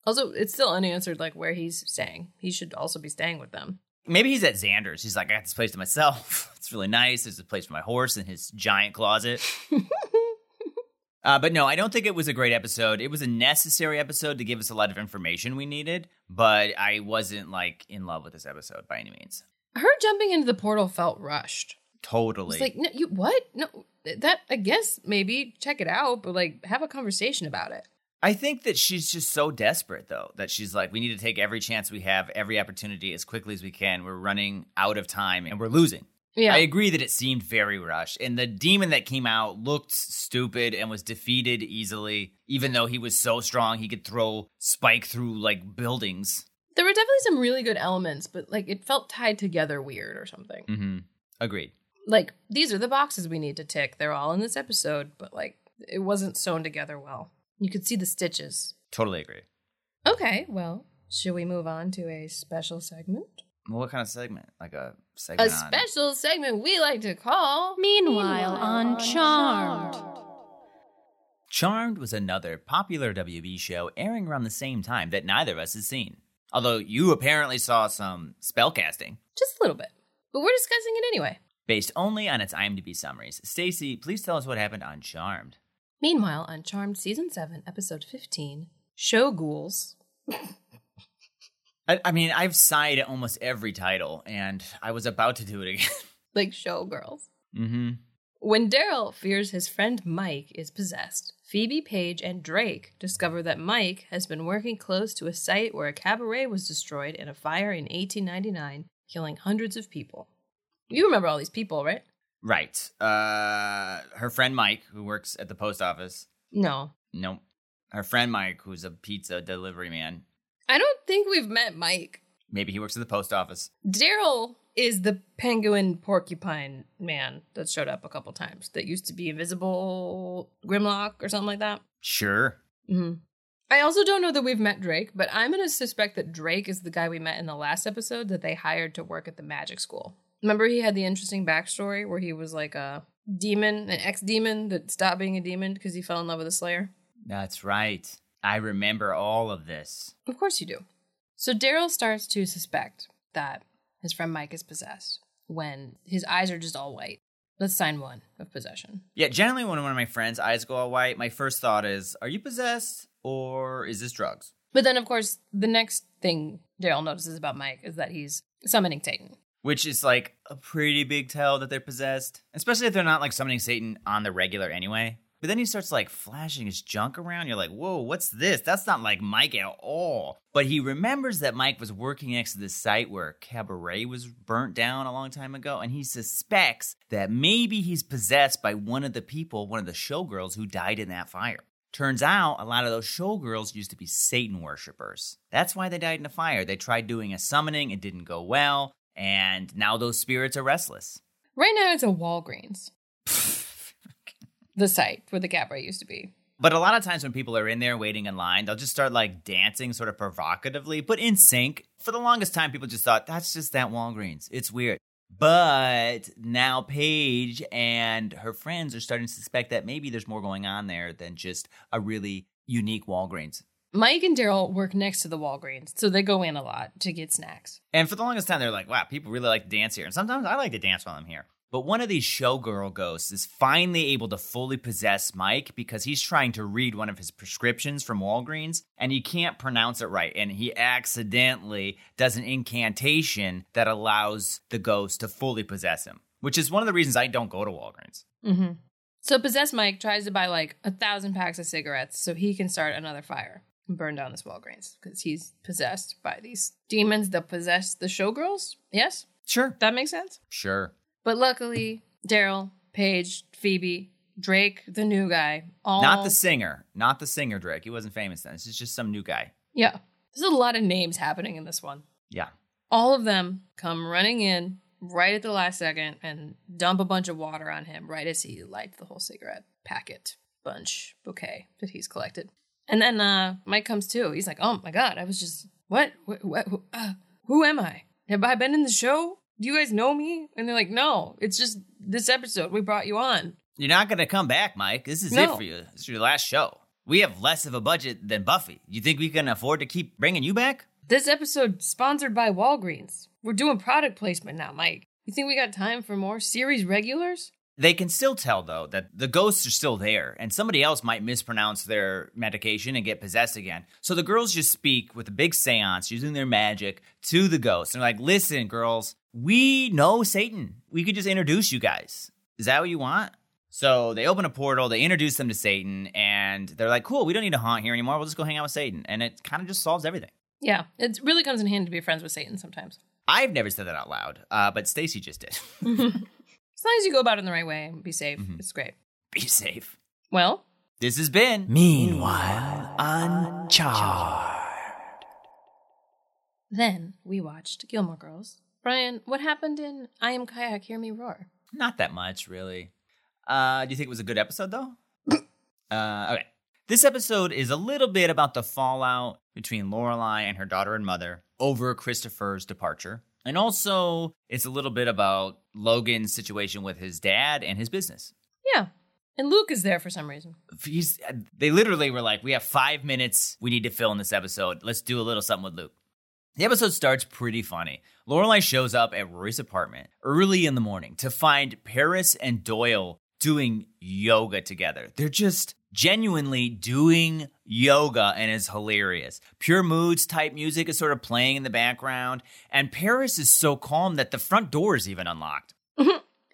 Also, it's still unanswered like where he's staying. He should also be staying with them. Maybe he's at Xander's. He's like, I got this place to myself. It's really nice. There's a place for my horse in his giant closet. uh, but no, I don't think it was a great episode. It was a necessary episode to give us a lot of information we needed, but I wasn't like in love with this episode by any means. Her jumping into the portal felt rushed. Totally. It's like, no, you what? No, that I guess maybe check it out, but like have a conversation about it. I think that she's just so desperate, though, that she's like, we need to take every chance we have, every opportunity as quickly as we can. We're running out of time and we're losing. Yeah, I agree that it seemed very rushed. And the demon that came out looked stupid and was defeated easily, even though he was so strong he could throw Spike through like buildings. there were definitely some really good elements, but like it felt tied together weird or something. Mm-hmm. Agreed. Like these are the boxes we need to tick. They're all in this episode, but like it wasn't sewn together well. You could see the stitches. Totally agree. Okay, well, should we move on to a special segment? Well, what kind of segment? Like a segment A on- special segment we like to call Meanwhile, on Charmed. Charmed was another popular WB show airing around the same time that neither of us has seen. Although you apparently saw some spellcasting. Just a little bit. But we're discussing it anyway. Based only on its IMDb summaries. Stacey, please tell us what happened on Charmed. Meanwhile, on Charmed Season 7, Episode 15, Show Ghouls. I, I mean, I've sighed at almost every title, and I was about to do it again. Like showgirls. mm-hmm. When Darryl fears his friend Mike is possessed, Phoebe, Paige, and Drake discover that Mike has been working close to a site where a cabaret was destroyed in a fire in 1899, killing hundreds of people. You remember all these people, right? Right. Uh, her friend Mike, who works at the post office. No. Nope. Her friend Mike, who's a pizza delivery man. I don't think we've met Mike. Maybe he works at the post office. Darryl is the penguin porcupine man that showed up a couple times that used to be invisible Grimlock or something like that. Sure. hmm I also don't know that we've met Drake, but I'm going to suspect that Drake is the guy we met in the last episode that they hired to work at the magic school. Remember, he had the interesting backstory where he was like a demon, an ex demon that stopped being a demon because he fell in love with a slayer? That's right. I remember all of this. Of course you do. So Darryl starts to suspect that his friend Mike is possessed when his eyes are just all white. That's sign one of possession. Yeah, generally when one of my friends' eyes go all white, my first thought is, are you possessed or is this drugs? But then, of course, the next thing Darryl notices about Mike is that he's summoning Satan. Which is like a pretty big tell that they're possessed, especially if they're not like summoning Satan on the regular anyway. But then he starts like flashing his junk around. You're like, whoa, what's this? That's not like Mike at all. But he remembers that Mike was working next to the site where Cabaret was burnt down a long time ago. And he suspects that maybe he's possessed by one of the people, one of the showgirls who died in that fire. Turns out a lot of those showgirls used to be Satan worshippers. That's why they died in a fire. They tried doing a summoning, it didn't go well. And now those spirits are restless. Right now, it's a Walgreens, the site where the cabaret used to be. But a lot of times when people are in there waiting in line, they'll just start like dancing sort of provocatively, but in sync. For the longest time, people just thought, that's just that Walgreens. It's weird. But now Paige and her friends are starting to suspect that maybe there's more going on there than just a really unique Walgreens. Mike and Darryl work next to the Walgreens, so they go in a lot to get snacks. And for the longest time, they're like, wow, people really like to dance here. And sometimes I like to dance while I'm here. But one of these showgirl ghosts is finally able to fully possess Mike because he's trying to read one of his prescriptions from Walgreens and he can't pronounce it right. And he accidentally does an incantation that allows the ghost to fully possess him, which is one of the reasons I don't go to Walgreens. Mm-hmm. So possessed Mike tries to buy like a thousand packs of cigarettes so he can start another fire and burn down this Walgreens because he's possessed by these demons that possess the showgirls. Yes, Sure. that makes sense. Sure. But luckily, Darryl, Paige, Phoebe, Drake, the new guy, all Not the singer. Not the singer, Drake. He wasn't famous then. This is just some new guy. yeah. There's a lot of names happening in this one. Yeah. All of them come running in right at the last second and dump a bunch of water on him right as he lights the whole cigarette packet, bunch, bouquet that he's collected. And then uh, Mike comes too. He's like, "Oh my god, I was just what? What? what who, uh, who am I? Have I been in the show? Do you guys know me?" And they're like, "No, it's just this episode. We brought you on." You're not going to come back, Mike. This is it for you. This is your last show. We have less of a budget than Buffy. You think we can afford to keep bringing you back? This episode sponsored by Walgreens. We're doing product placement now, Mike. You think we got time for more series regulars? They can still tell, though, that the ghosts are still there, and somebody else might mispronounce their medication and get possessed again. So the girls just speak with a big seance using their magic to the ghosts. And they're like, listen, girls, we know Satan. We could just introduce you guys. Is that what you want? So they open a portal, they introduce them to Satan, and they're like, cool, we don't need to haunt here anymore. We'll just go hang out with Satan. And it kind of just solves everything. Yeah, it really comes in handy to be friends with Satan sometimes. I've never said that out loud, uh, but Stacey just did. As long as you go about it in the right way and be safe, it's great. Be safe. Well, This has been Meanwhile, on Charmed. then we watched Gilmore Girls. Bryan, what happened in I Am Kayak, Hear Me Roar? Not that much, really. Uh, do you think it was a good episode, though? uh, okay. This episode is a little bit about the fallout between Lorelai and her daughter and mother over Christopher's departure. And also, it's a little bit about Logan's situation with his dad and his business. Yeah. And Luke is there for some reason. He's, they literally were like, We have five minutes we need to fill in this episode. Let's do a little something with Luke. The episode starts pretty funny. Lorelai shows up at Rory's apartment early in the morning to find Paris and Doyle doing yoga together. They're just genuinely doing yoga and is hilarious. Pure Moods type music is sort of playing in the background, and Paris is so calm that the front door is even unlocked. I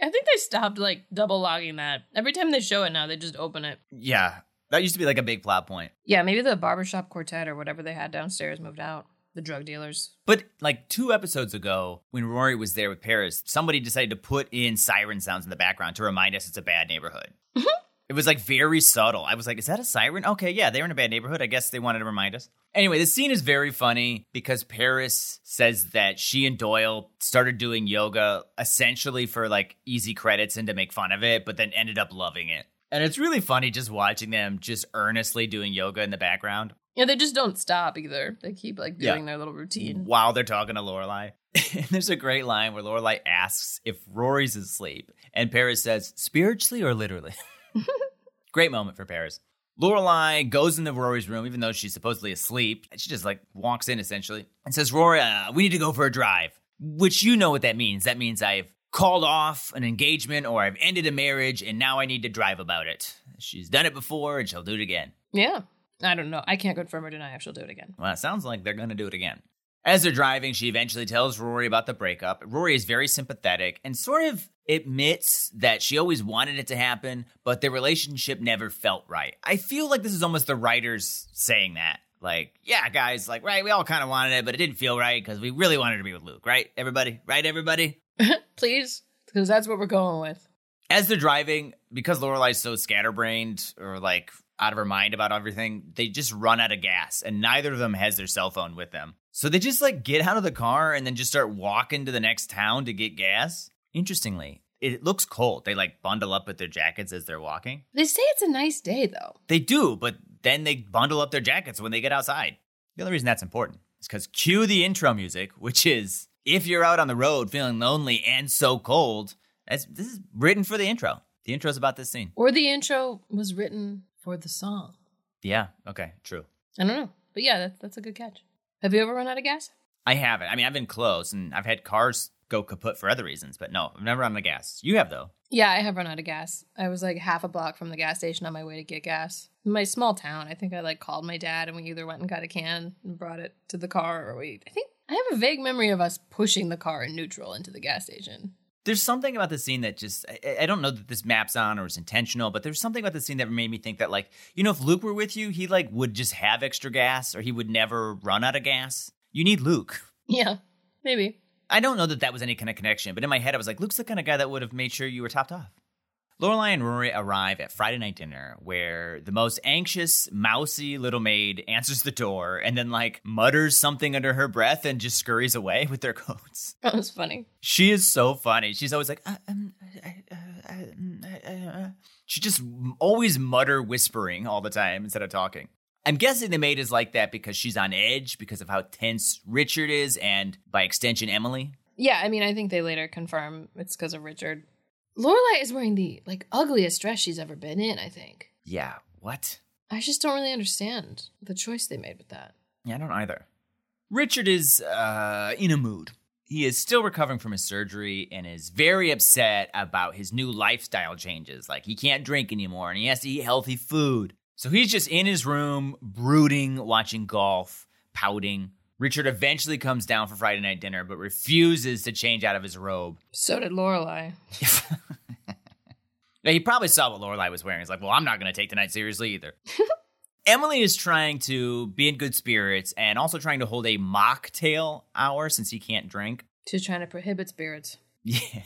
think they stopped like double logging that. Every time they show it now, they just open it. Yeah, that used to be like a big plot point. Yeah, maybe the barbershop quartet or whatever they had downstairs moved out. The drug dealers. But like two episodes ago, when Rory was there with Paris, somebody decided to put in siren sounds in the background to remind us it's a bad neighborhood. Mm-hmm. It was like very subtle. I was like, is that a siren? Okay, yeah, they were in a bad neighborhood. I guess they wanted to remind us. Anyway, the scene is very funny because Paris says that she and Doyle started doing yoga essentially for like easy credits and to make fun of it, but then ended up loving it. And it's really funny just watching them just earnestly doing yoga in the background Yeah, they just don't stop either. They keep like Yeah. doing their little routine. while they're talking to Lorelai. and there's a great line where Lorelai asks if Rory's asleep, and Paris says, "Spiritually or literally?" great moment for Paris. Lorelai goes into Rory's room, even though she's supposedly asleep. She just like walks in essentially and says, "Rory, uh, we need to go for a drive." Which you know what that means. That means I've called off an engagement or I've ended a marriage, and now I need to drive about it. She's done it before, and she'll do it again. Yeah. I don't know. I can't confirm or deny if she'll do it again. Well, it sounds like they're going to do it again. As they're driving, she eventually tells Rory about the breakup. Rory is very sympathetic and sort of admits that she always wanted it to happen, but their relationship never felt right. I feel like this is almost the writers saying that. Like, yeah, guys, like, right, we all kind of wanted it, but it didn't feel right because we really wanted to be with Luke, right? Everybody, right? Everybody? Please, because that's what we're going with. As they're driving, because Lorelai's so scatterbrained or like out of her mind about everything, they just run out of gas, and neither of them has their cell phone with them. So they just like get out of the car and then just start walking to the next town to get gas. Interestingly, it looks cold. They like bundle up with their jackets as they're walking. They say it's a nice day though. They do, but then they bundle up their jackets when they get outside. The only reason that's important is because cue the intro music, which is if you're out on the road feeling lonely and so cold, that's, this is written for the intro. The intro's about this scene. Or the intro was written for the song. Yeah, okay, true. I don't know. But yeah, that's, that's a good catch. Have you ever run out of gas? I haven't. I mean, I've been close and I've had cars go kaput for other reasons, but no, I've never run out of gas. You have, though. Yeah, I have run out of gas. I was like half a block from the gas station on my way to get gas. In my small town, I think I like called my dad and we either went and got a can and brought it to the car or we I think I have a vague memory of us pushing the car in neutral into the gas station. There's something about the scene that just, I, I don't know that this maps on or is intentional, but there's something about the scene that made me think that, like, you know, if Luke were with you, he, like, would just have extra gas or he would never run out of gas. You need Luke. Yeah, maybe. I don't know that that was any kind of connection, but in my head, I was like, Luke's the kind of guy that would have made sure you were topped off. Lorelai and Rory arrive at Friday night dinner, where the most anxious, mousy little maid answers the door and then, like, mutters something under her breath and just scurries away with their coats. That was funny. She is so funny. She's always like, uh, um, uh, uh, uh, mm, uh, uh. she just always mutter whispering all the time instead of talking. I'm guessing the maid is like that because she's on edge because of how tense Richard is and by extension Emily. Yeah, I mean, I think they later confirm it's because of Richard. Lorelai is wearing the like ugliest dress she's ever been in. I think. Yeah, what? I just don't really understand the choice they made with that. Yeah, I don't either. Richard is uh, in a mood. He is still recovering from his surgery and is very upset about his new lifestyle changes. Like, he can't drink anymore and he has to eat healthy food. So he's just in his room, brooding, watching golf, pouting. Richard eventually comes down for Friday night dinner, but refuses to change out of his robe. So did Lorelai. Now, he probably saw what Lorelai was wearing. He's like, well, I'm not going to take the night seriously either. Emily is trying to be in good spirits and also trying to hold a mocktail hour since he can't drink. She's trying to prohibit spirits. Yeah,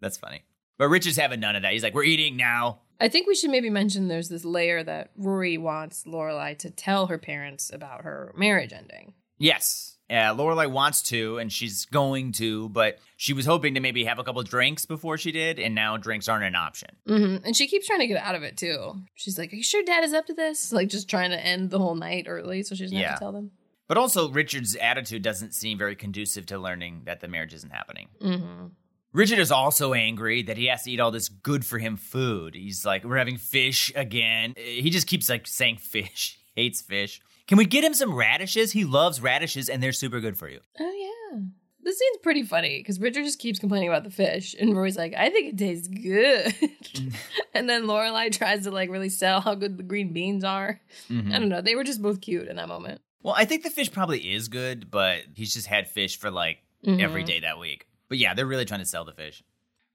that's funny. But Richard's having none of that. He's like, we're eating now. I think we should maybe mention there's this layer that Rory wants Lorelai to tell her parents about her marriage ending. Yes. Yeah, Lorelai wants to, and she's going to, but she was hoping to maybe have a couple drinks before she did, and now drinks aren't an option. hmm And she keeps trying to get out of it too. She's like, "Are you sure Dad is up to this?" Like just trying to end the whole night early, so she doesn't Yeah. have to tell them. But also, Richard's attitude doesn't seem very conducive to learning that the marriage isn't happening. hmm Richard is also angry that he has to eat all this good for him food. He's like, we're having fish again. He just keeps like saying fish. He hates fish. Can we get him some radishes? He loves radishes and they're super good for you. Oh yeah. This scene's pretty funny because Richard just keeps complaining about the fish, and Rory's like, "I think it tastes good," and then Lorelai tries to like really sell how good the green beans are. Mm-hmm. I don't know. They were just both cute in that moment. Well, I think the fish probably is good, but he's just had fish for like every Mhm. day that week. But yeah, they're really trying to sell the fish.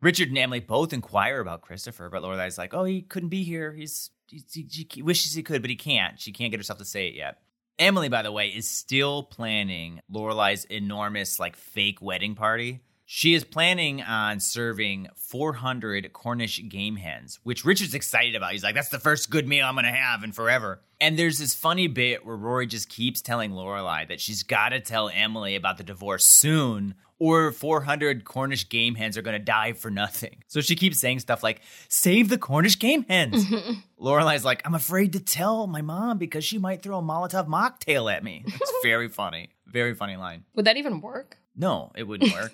Richard and Emily both inquire about Christopher, but Lorelai's like, "Oh, he couldn't be here. He's he, he, he wishes he could, but he can't. She can't get herself to say it yet." Emily, by the way, is still planning Lorelai's enormous like fake wedding party. She is planning on serving 400 Cornish game hens, which Richard's excited about. He's like, that's the first good meal I'm going to have in forever. And there's this funny bit where Rory just keeps telling Lorelai that she's got to tell Emily about the divorce soon, or 400 Cornish game hens are going to die for nothing. So she keeps saying stuff like, save the Cornish game hens. Lorelai's like, I'm afraid to tell my mom because she might throw a Molotov mocktail at me. It's very funny. Very funny line. Would that even work? No, it wouldn't work.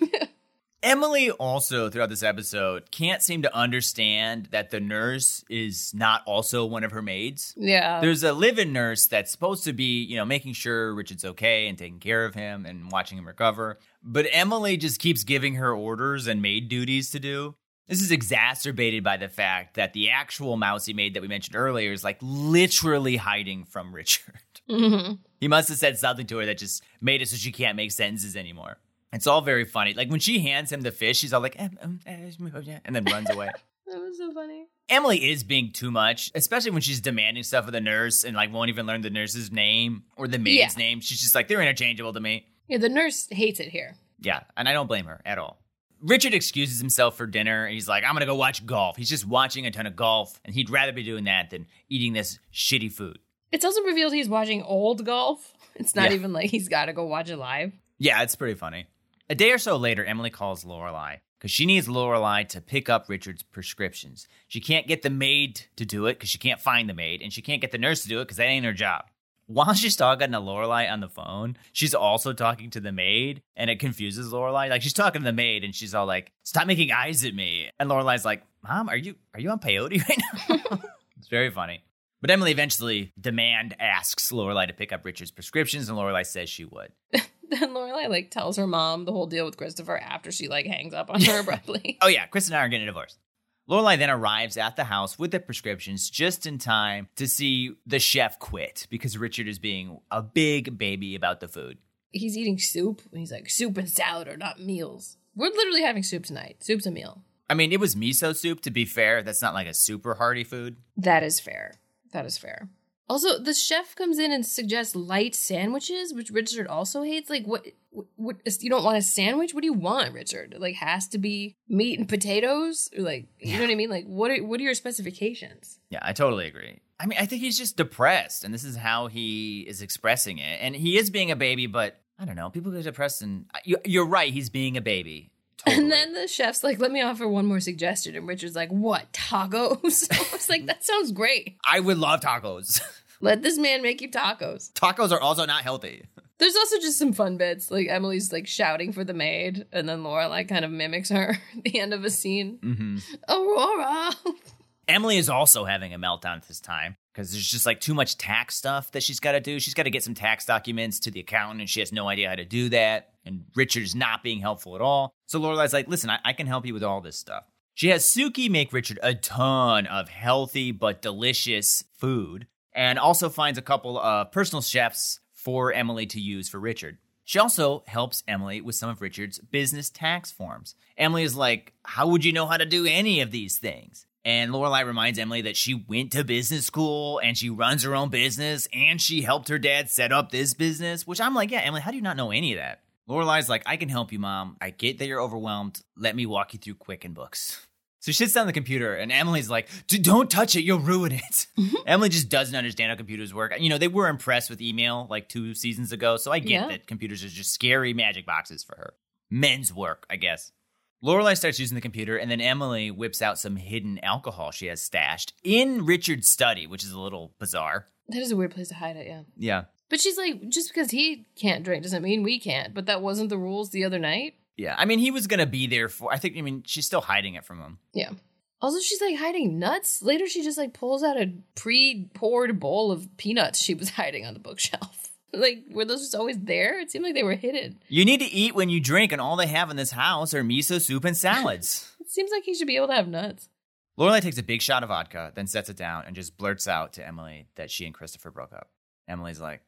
Emily also throughout this episode can't seem to understand that the nurse is not also one of her maids. Yeah. There's a live-in nurse that's supposed to be, you know, making sure Richard's okay and taking care of him and watching him recover. But Emily just keeps giving her orders and maid duties to do. This is exacerbated by the fact that the actual mousy maid that we mentioned earlier is like literally hiding from Richard. Mhm. He must have said something to her that just made it so she can't make sentences anymore. It's all very funny. Like when she hands him the fish, she's all like, "Um, um, uh, yeah," and then runs away. That was so funny. Emily is being too much, especially when she's demanding stuff of the nurse and like won't even learn the nurse's name or the maid's Yeah. name. She's just like, they're interchangeable to me. Yeah, the nurse hates it here. Yeah, and I don't blame her at all. Richard excuses himself for dinner and he's like, I'm gonna go watch golf. He's just watching a ton of golf, and he'd rather be doing that than eating this shitty food. It's also revealed he's watching old golf. It's not Yeah. even like he's got to go watch it live. Yeah, it's pretty funny. A day or so later, Emily calls Lorelai because she needs Lorelai to pick up Richard's prescriptions. She can't get the maid to do it because she can't find the maid, and she can't get the nurse to do it because that ain't her job. While she's talking to Lorelai on the phone, she's also talking to the maid, and it confuses Lorelai. Like she's talking to the maid, and she's all like, "Stop making eyes at me." And Lorelai's like, "Mom, are you are you on peyote right now?" it's very funny. But Emily eventually demand asks Lorelai to pick up Richard's prescriptions, and Lorelai says she would. Then Lorelai like tells her mom the whole deal with Christopher after she like hangs up on her abruptly. Oh yeah, Chris and I are getting a divorce. Lorelai then arrives at the house with the prescriptions just in time to see the chef quit because Richard is being a big baby about the food. He's eating soup and he's like, soup and salad are not meals. We're literally having soup tonight. Soup's a meal. I mean, it was miso soup to be fair. That's not like a super hearty food. That is fair. That is fair. Also, the chef comes in and suggests light sandwiches, which Richard also hates. Like, what? What? you don't want a sandwich? What do you want, Richard? It, like, has to be meat and potatoes? Or like, you know what I mean? Like, what? Are, what are your specifications? Yeah, I totally agree. I mean, I think he's just depressed, and this is how he is expressing it. And he is being a baby, but I don't know. People get depressed, and you, you're right. He's being a baby. Totally. And then the chef's like, "Let me offer one more suggestion," and Richard's like, "What? Tacos?" I was like, "That sounds great. I would love tacos. Let this man make you tacos." tacos are also not healthy. There's also just some fun bits, like Emily's like shouting for the maid, and then Laura like kind of mimics her at the end of a scene. Mm-hmm. Aurora. Emily is also having a meltdown at this time because there's just like too much tax stuff that she's got to do. She's got to get some tax documents to the accountant, and she has no idea how to do that. And Richard's not being helpful at all. So Lorelai's like, "Listen, I, I can help you with all this stuff." She has Sookie make Richard a ton of healthy but delicious food, and also finds a couple of personal chefs for Emily to use for Richard. She also helps Emily with some of Richard's business tax forms. Emily is like, How would you know how to do any of these things? And Lorelai reminds Emily that she went to business school and she runs her own business and she helped her dad set up this business, which I'm like, Yeah, Emily, how do you not know any of that? Lorelai's like, I can help you, mom. I get that you're overwhelmed. Let me walk you through Quicken Books. So she sits down the computer, and Emily's like, "D- "Don't touch it, you'll ruin it." Mm-hmm. Emily just doesn't understand how computers work. You know, they were impressed with email like two seasons ago, so I get Yeah. that computers are just scary magic boxes for her. Men's work, I guess. Lorelai starts using the computer, and then Emily whips out some hidden alcohol she has stashed in Richard's study, which is a little bizarre. That is a weird place to hide it, yeah. Yeah, But she's like, just because he can't drink doesn't mean we can't. But that wasn't the rules the other night. yeah. I mean, he was gonna be there for. I think. I mean, she's still hiding it from him. Yeah. Also, she's like hiding nuts. Later, she just like pulls out a pre-poured bowl of peanuts she was hiding on the bookshelf. like, were those just always there? It seemed like they were hidden. You need to eat when you drink, and all they have in this house are miso soup and salads. It seems like he should be able to have nuts. Lorelai takes a big shot of vodka, then sets it down and just blurts out to Emily that she and Christopher broke up. Emily's like,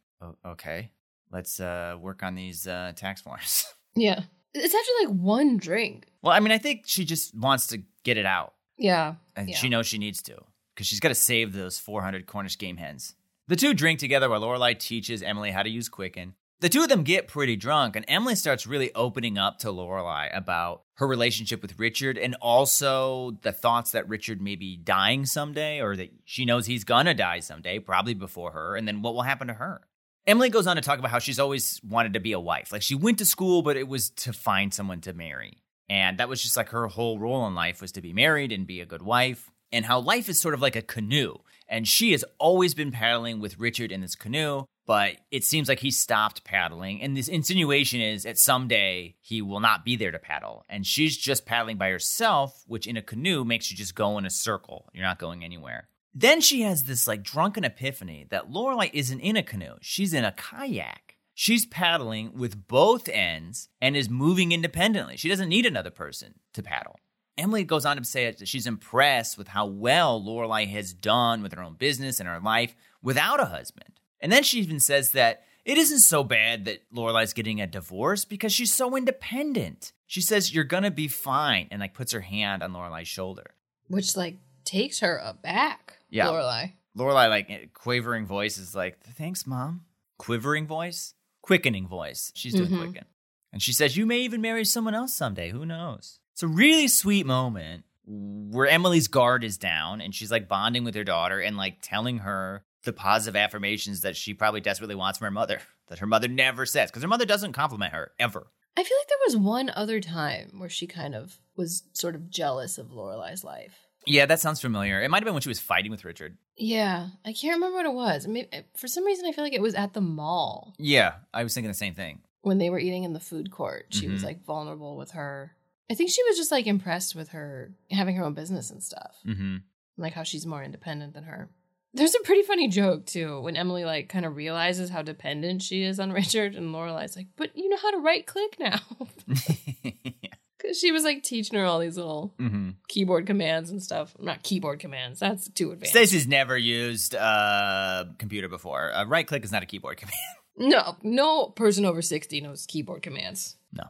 "Okay, let's uh, work on these uh, tax forms." Yeah. It's after like one drink. well, I mean, I think she just wants to get it out, Yeah. and Yeah. she knows she needs to because she's got to save those 400 Cornish game hens. The two drink together while Lorelai teaches Emily how to use Quicken. The two of them get pretty drunk, and Emily starts really opening up to Lorelai about her relationship with Richard and also the thoughts that Richard may be dying someday or that she knows he's gonna die someday, probably before her, and then what will happen to her. Emily goes on to talk about how she's always wanted to be a wife. Like she went to school, but it was to find someone to marry. And that was just like her whole role in life was to be married and be a good wife. And how life is sort of like a canoe. And she has always been paddling with Richard in this canoe, but it seems like he stopped paddling. And this insinuation is that someday he will not be there to paddle. And she's just paddling by herself, which in a canoe makes you just go in a circle. You're not going anywhere. Then she has this like drunken epiphany that Lorelai isn't in a canoe, she's in a kayak. She's paddling with both ends and is moving independently. She doesn't need another person to paddle. Emily goes on to say that she's impressed with how well Lorelai has done with her own business and her life without a husband. And then she even says that it isn't so bad that Lorelai's getting a divorce because she's so independent. She says you're gonna be fine, and like puts her hand on Lorelai's shoulder. Which like takes her aback. Yeah. Lorelai. Lorelai, like quavering voice, is like, "Thanks, mom." Quivering voice, quickening voice. She's doing Mhm. quicken, and she says, "You may even marry someone else someday. Who knows?" It's a really sweet moment where Emily's guard is down, and she's like bonding with her daughter and like telling her the positive affirmations that she probably desperately wants from her mother that her mother never says because her mother doesn't compliment her ever. I feel like there was one other time where she kind of was sort of jealous of Lorelai's life. Yeah, that sounds familiar. It might have been when she was fighting with Richard. Yeah, I can't remember what it was. Maybe, for some reason, I feel like it was at the mall Yeah, I was thinking the same thing. when they were eating in the food court. She was Mhm. like vulnerable with her. I think she was just like impressed with her having her own business and stuff, Mm-hmm. like how she's more independent than her. There's a pretty funny joke too when Emily like kind of realizes how dependent she is on Richard, and Lorelai's like, "But you know how to right click now," she was like teaching her all these little mm-hmm. keyboard commands and stuff. Not keyboard commands. That's too advanced. Stacey's never used a computer before. Uh, right click is not a keyboard command. No, no person over 60 knows keyboard commands. No.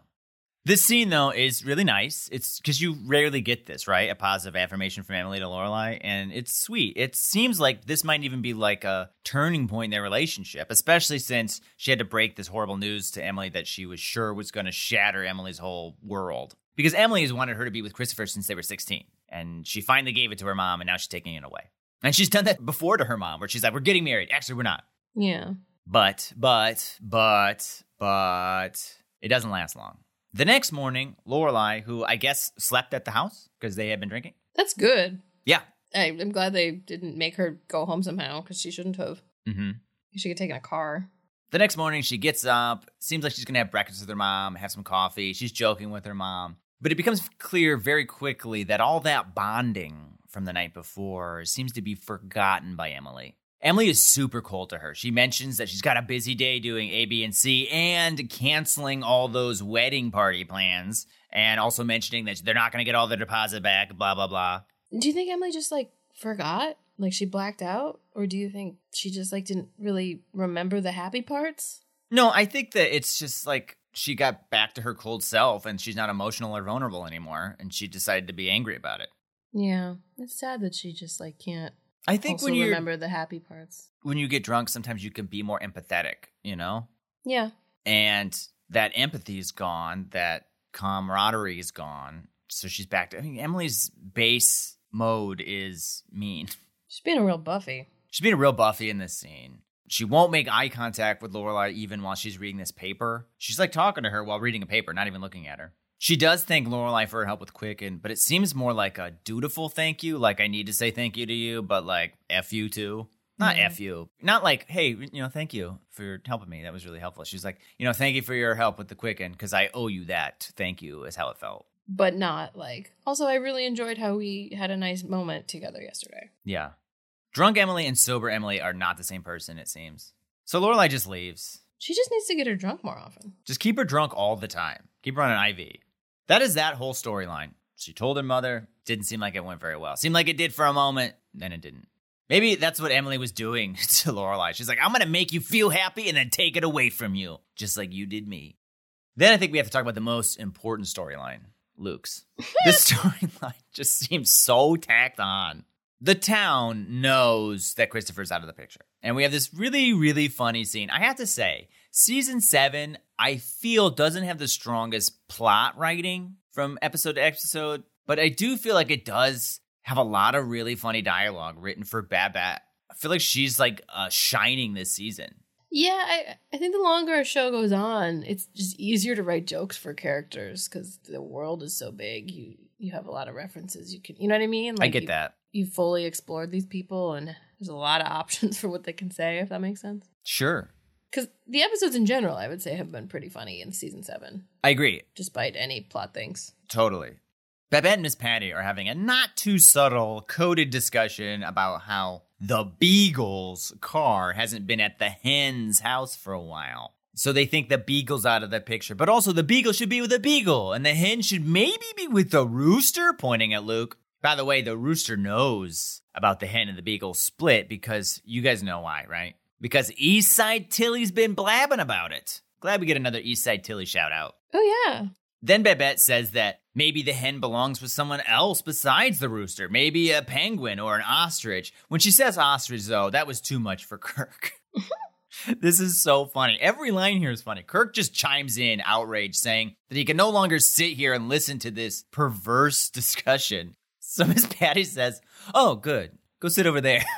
This scene though is really nice. It's because you rarely get this, right? A positive affirmation from Emily to Lorelai, and it's sweet. It seems like this might even be like a turning point in their relationship, especially since she had to break this horrible news to Emily that she was sure was going to shatter Emily's whole world. Because Emily has wanted her to be with Christopher since they were 16, and she finally gave it to her mom, and now she's taking it away. And she's done that before to her mom, where she's like, "We're getting married." Actually, we're not. Yeah. But, but, but, but, it doesn't last long. The next morning, Lorelai, who I guess slept at the house because they had been drinking. That's good. Yeah. I, I'm glad they didn't make her go home somehow because she shouldn't have. Mm-hmm. She could have taken a car. The next morning, she gets up. Seems like she's gonna have breakfast with her mom, have some coffee. She's joking with her mom, but it becomes clear very quickly that all that bonding from the night before seems to be forgotten by Emily. Emily is super cold to her. She mentions that she's got a busy day doing A, B, and C and canceling all those wedding party plans, and also mentioning that they're not going to get all their deposit back, blah, blah, blah. Do you think Emily just like forgot? Like she blacked out? Or do you think she just like didn't really remember the happy parts? No, I think that it's just like she got back to her cold self and she's not emotional or vulnerable anymore, and she decided to be angry about it. Yeah. It's sad that she just like can't I think when you remember the happy parts. when you get drunk, sometimes you can be more empathetic, you know, Yeah. and that empathy is gone, that camaraderie is gone. So she's back to. I mean, Emily's base mode is mean. She's being a real Buffy. She's being a real Buffy in this scene. She won't make eye contact with Lorelai even while she's reading this paper. She's like talking to her while reading a paper, not even looking at her. She does thank Lorelai for her help with Quicken, but it seems more like a dutiful thank you, like I need to say thank you to you, but like F you too. Not Yeah. F you. Not like, hey, you know, thank you for helping me. That was really helpful. She's like, you know, thank you for your help with the Quicken because I owe you that. Thank you, is how it felt. But not like. Also, I really enjoyed how we had a nice moment together yesterday. Yeah. Drunk Emily and sober Emily are not the same person, it seems. So Lorelai just leaves. She just needs to get her drunk more often. Just keep her drunk all the time. Keep her on an IV. That is that whole storyline. She told her mother, didn't seem like it went very well. Seemed like it did for a moment, then it didn't. Maybe that's what Emily was doing to Lorelai. She's like, I'm gonna make you feel happy and then take it away from you, just like you did me. Then I think we have to talk about the most important storyline, Luke's. this storyline just seems so tacked on. The town knows that Christopher's out of the picture. And we have this really, really funny scene. I have to say, Season seven, I feel, doesn't have the strongest plot writing from episode to episode, but I do feel like it does have a lot of really funny dialogue written for Babette. I feel like she's like uh, shining this season. Yeah, I, I think the longer a show goes on, it's just easier to write jokes for characters because the world is so big. You you have a lot of references. You can, you know what I mean? I get you, that. You fully explored these people, and there's a lot of options for what they can say. If that makes sense. Sure. Because the episodes in general, I would say, have been pretty funny in season seven, I agree. despite any plot things. Totally. Babette and Miss Patty are having a not too subtle, coded discussion about how the Beagle's car hasn't been at the hen's house for a while. So they think the Beagle's out of the picture, but also the Beagle should be with the Beagle, and the hen should maybe be with the rooster, pointing at Luke. By the way, the rooster knows about the hen and the Beagle split because you guys know why, right? Because Eastside Tilly's been blabbing about it. Glad we get another Eastside Tilly shout out. Oh yeah, Then Babette says that maybe the hen belongs with someone else besides the rooster, maybe a penguin or an ostrich. When she says ostrich, though, that was too much for Kirk. this is so funny. Every line here is funny. Kirk just chimes in, outraged, saying that he can no longer sit here and listen to this perverse discussion. So Miss Patty says, Oh, good. Go sit over there.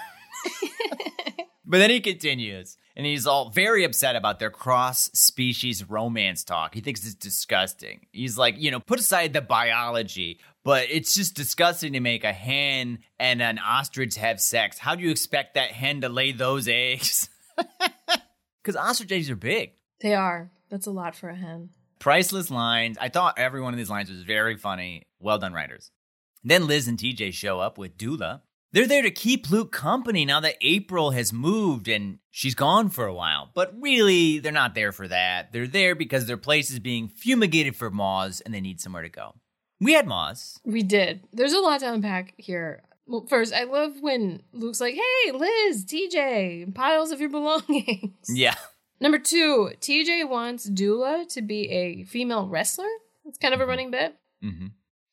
But then he continues, and he's all very upset about their cross species romance talk. He thinks it's disgusting. He's like, you know, put aside the biology, but it's just disgusting to make a hen and an ostrich have sex. How do you expect that hen to lay those eggs? Because ostrich eggs are big. they are. That's a lot for a hen. Priceless lines. I thought every one of these lines was very funny. Well done, writers. Then Liz and TJ show up with Doula. They're there to keep Luke company now that April has moved and she's gone for a while. But really, they're not there for that. They're there because their place is being fumigated for moths and they need somewhere to go. We had moths. We did. There's a lot to unpack here. Well, first, I love when Luke's like, "Hey, Liz, TJ, piles of your belongings." Yeah. Number two, TJ wants Doula to be a female wrestler. It's kind of a running bit. Mm-hmm.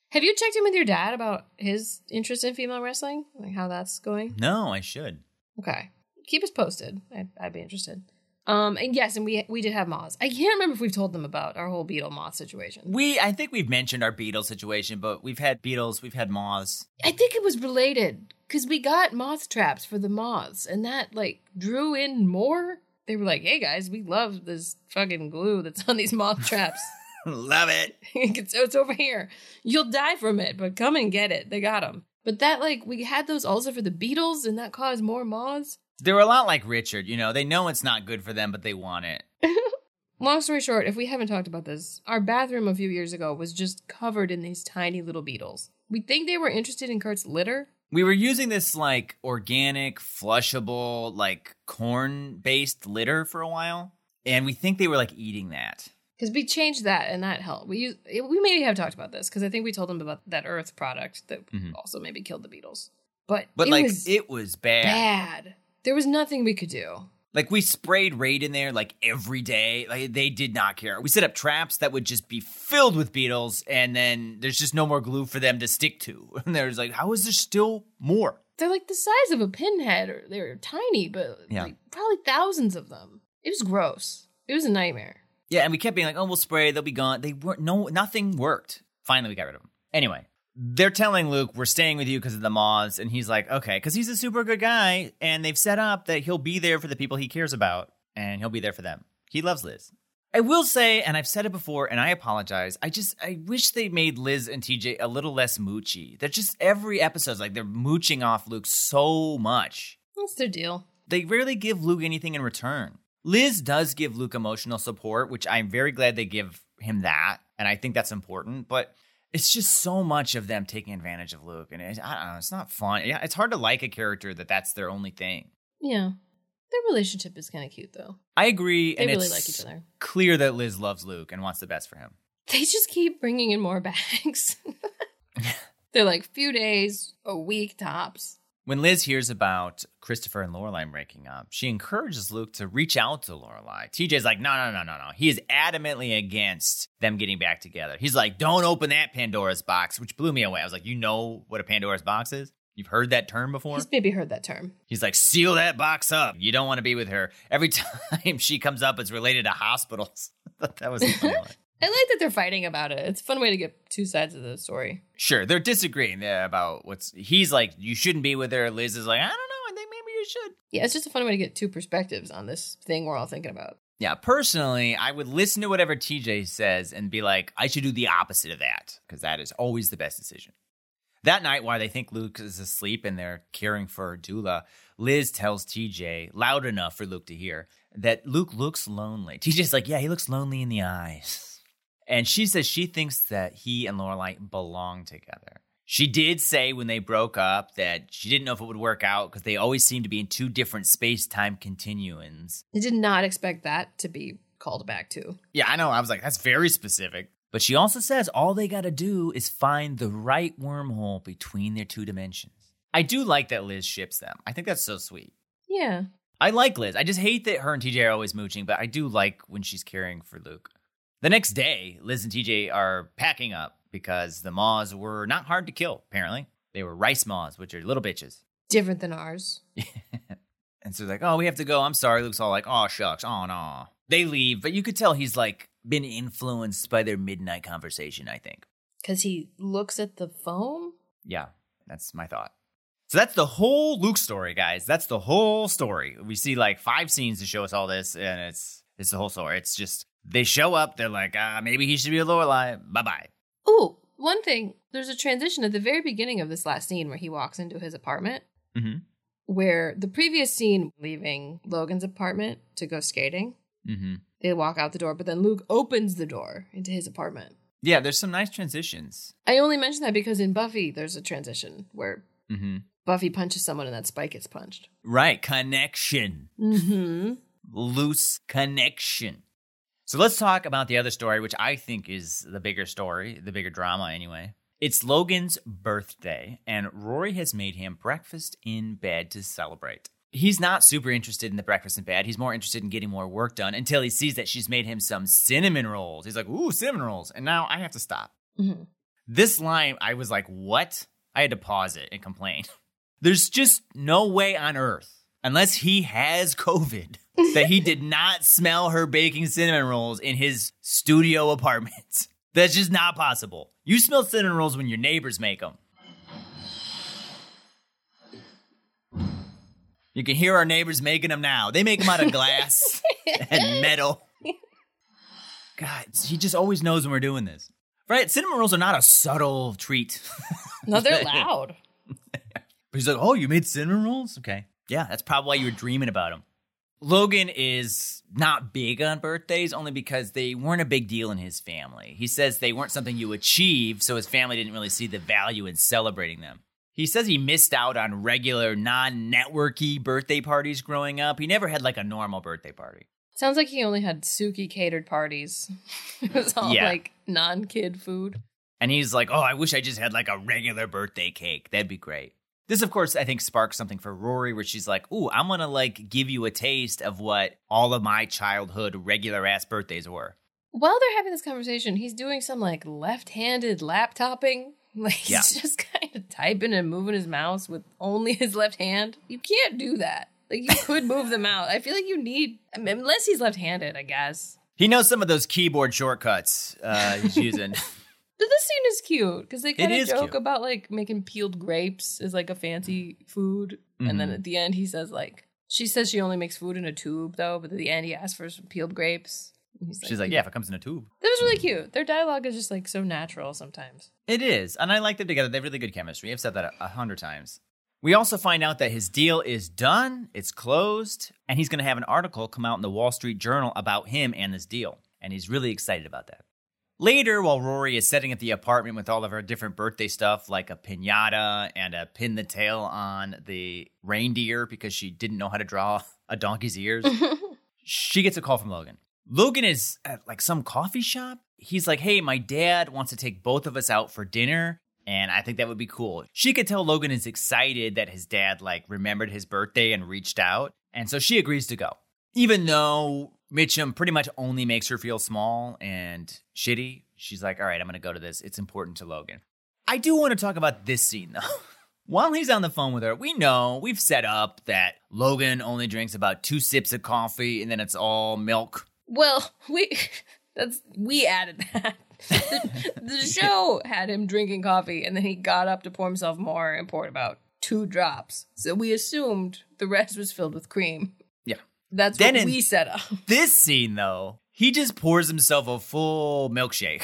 Have you checked in with your dad about his interest in female wrestling? Like how that's going? No, I should. Okay. Keep us posted. I'd, I'd be interested. Um, and yes, and we we did have moths. I can't remember if we've told them about our whole beetle moth situation. We, I think we've mentioned our beetle situation, but we've had beetles, we've had moths. I think it was related because we got moth traps for the moths, and that like drew in more. They were like, "Hey guys, we love this fucking glue that's on these moth traps. Love it. it's, it's over here. You'll die from it, but come and get it. They got them." But that like we had those also for the beetles, and that caused more moths. They were a lot like Richard, you know, they know it's not good for them, but they want it. Long story short, if we haven't talked about this, our bathroom a few years ago was just covered in these tiny little beetles. We think they were interested in Kurt's litter. We were using this like organic, flushable, like corn based litter for a while, and we think they were like eating that. Because we changed that and that helped. We use, we maybe have talked about this because I think we told them about that Earth product that Mhm. also maybe killed the beetles. But But it like was it was bad. bad. There was nothing we could do. Like we sprayed Raid in there like every day. Like they did not care. We set up traps that would just be filled with beetles, and then there's just no more glue for them to stick to. And there's like, how is there still more? They're like the size of a pinhead, or they're tiny, but Yeah. like probably thousands of them. It was gross. It was a nightmare. Yeah, and we kept being like, "Oh, we'll spray; they'll be gone." They weren't. No, nothing worked. Finally, we got rid of them. Anyway, they're telling Luke, "We're staying with you because of the moths," and he's like, "Okay," because he's a super good guy, and they've set up that he'll be there for the people he cares about, and he'll be there for them. He loves Liz. I will say, and I've said it before, and I apologize. I just I wish they made Liz and TJ a little less moochy. They're just every episode's like they're mooching off Luke so much That's their deal. they rarely give Luke anything in return. Liz does give Luke emotional support, which I'm very glad they give him that, and I think that's important. But it's just so much of them taking advantage of Luke, and it, I don't know, it's not fun. Yeah, it's hard to like a character that that's their only thing. Yeah. Their relationship is kind of cute, though. I agree, They and really it's like each other. clear that Liz loves Luke and wants the best for him. They just keep bringing in more bags. They're like few days, a week tops. When Liz hears about Christopher and Lorelai breaking up, she encourages Luke to reach out to Lorelai. TJ's like, no, no, no, no, no. He is adamantly against them getting back together. He's like, don't open that Pandora's box, which blew me away. I was like, you know what a Pandora's box is? You've heard that term before? He's maybe heard that term. He's like, seal that box up. You don't want to be with her. Every time she comes up, it's related to hospitals. that was a funny one. I like that they're fighting about it. It's a fun way to get two sides of the story. Sure, they're disagreeing about what's. He's like, you shouldn't be with her. Liz is like, I don't know. I think maybe you should. Yeah, it's just a fun way to get two perspectives on this thing we're all thinking about. Yeah, personally, I would listen to whatever TJ says and be like, I should do the opposite of that because that is always the best decision. That night, while they think Luke is asleep and they're caring for Doula, Liz tells TJ, loud enough for Luke to hear, that Luke looks lonely. TJ's like, Yeah, he looks lonely in the eyes. And she says she thinks that he and Lorelai belong together. She did say when they broke up that she didn't know if it would work out because they always seem to be in two different space time continuums. I did not expect that to be called back to. Yeah, I know. I was like, that's very specific. But she also says all they got to do is find the right wormhole between their two dimensions. I do like that Liz ships them. I think that's so sweet. Yeah. I like Liz. I just hate that her and TJ are always mooching, but I do like when she's caring for Luke. The next day, Liz and TJ are packing up because the moths were not hard to kill, apparently. They were rice moths, which are little bitches. Different than ours. And so like, oh, we have to go. I'm sorry. Luke's all like, oh, shucks. Oh, no. They leave, but you could tell he's like been influenced by their midnight conversation, I think. Because he looks at the phone? Yeah, that's my thought. So that's the whole Luke story, guys. That's the whole story. We see like five scenes to show us all this, and it's it's the whole story. It's just they show up, they're like, ah, maybe he should be a Lorelai. Bye bye. Ooh, one thing. There's a transition at the very beginning of this last scene where he walks into his apartment, Mm-hmm. where the previous scene, leaving Logan's apartment to go skating, Mm-hmm. they walk out the door, but then Luke opens the door into his apartment. Yeah, there's some nice transitions. I only mention that because in Buffy, there's a transition where Mm-hmm. Buffy punches someone and that spike gets punched. Right, connection. Mm-hmm. loose connection. So let's talk about the other story, which I think is the bigger story, the bigger drama anyway. It's Logan's birthday, and Rory has made him breakfast in bed to celebrate. He's not super interested in the breakfast in bed. He's more interested in getting more work done until he sees that she's made him some cinnamon rolls. He's like, ooh, cinnamon rolls. And now I have to stop. Mm-hmm. This line, I was like, what? I had to pause it and complain. There's just no way on earth, unless he has COVID, that he did not smell her baking cinnamon rolls in his studio apartment. That's just not possible. You smell cinnamon rolls when your neighbors make them. You can hear our neighbors making them now. They make them out of glass and metal. God, he just always knows when we're doing this. Right? Cinnamon rolls are not a subtle treat. No, they're loud. But he's like, oh, you made cinnamon rolls? Okay. Yeah, that's probably why you were dreaming about him. Logan is not big on birthdays only because they weren't a big deal in his family. He says they weren't something you achieve, so his family didn't really see the value in celebrating them. He says he missed out on regular, non networky birthday parties growing up. He never had like a normal birthday party. Sounds like he only had Sookie catered parties. it was all Yeah. like non kid food. And he's like, oh, I wish I just had like a regular birthday cake. That'd be great. This, of course, I think sparks something for Rory where she's like, ooh, I'm gonna like give you a taste of what all of my childhood regular ass birthdays were. While they're having this conversation, he's doing some like left handed laptopping. Like he's Yeah. just kind of typing and moving his mouse with only his left hand. You can't do that. Like you could move the mouse. I feel like you need, I mean, unless he's left handed, I guess. He knows some of those keyboard shortcuts uh, he's using. But this scene is cute because they kind of joke cute. about like making peeled grapes as like a fancy food, and then Mhm. at the end he says like she says she only makes food in a tube though, but at the end he asks for some peeled grapes. He's She's like, yeah, if it comes in a tube. that was really cute. Their dialogue is just like so natural sometimes. It is, and I like them together. They have really good chemistry. I've said that a, a hundred times. We also find out that his deal is done, it's closed, and he's going to have an article come out in the Wall Street Journal about him and this deal. And he's really excited about that. Later, while Rory is setting up the apartment with all of her different birthday stuff, like a pinata and a pin the tail on the reindeer because she didn't know how to draw a donkey's ears, she gets a call from Logan. Logan is at like some coffee shop. He's like, hey, my dad wants to take both of us out for dinner. And I think that would be cool. She could tell Logan is excited that his dad like remembered his birthday and reached out. And so she agrees to go. Even though Mitchum pretty much only makes her feel small and shitty, she's like, all right, I'm going to go to this. It's important to Logan. I do want to talk about this scene though. While he's on the phone with her, we know we've set up that Logan only drinks about two sips of coffee and then it's all milk. Well, we that's we added that. The, the show had him drinking coffee and then he got up to pour himself more and poured about two drops. So we assumed the rest was filled with cream. That's Then what we set up. This scene, though, he just pours himself a full milkshake.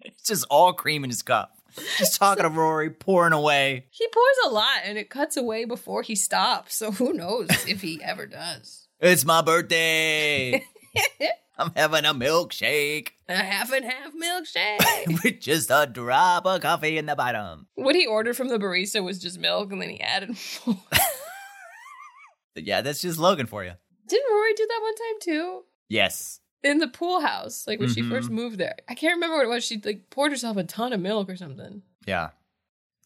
it's just all cream in his cup. Just talking to Rory, pouring away. He pours a lot and it cuts away before he stops. So who knows if he ever does. It's my birthday. I'm having a milkshake A half and half milkshake. with just a drop of coffee in the bottom. what he ordered from the barista was just milk and then he added more. Yeah, that's just Logan for you. Didn't Rory do that one time too? Yes. In the pool house, like when she Mhm. first moved there. I can't remember what it was. She like poured herself a ton of milk or something. Yeah.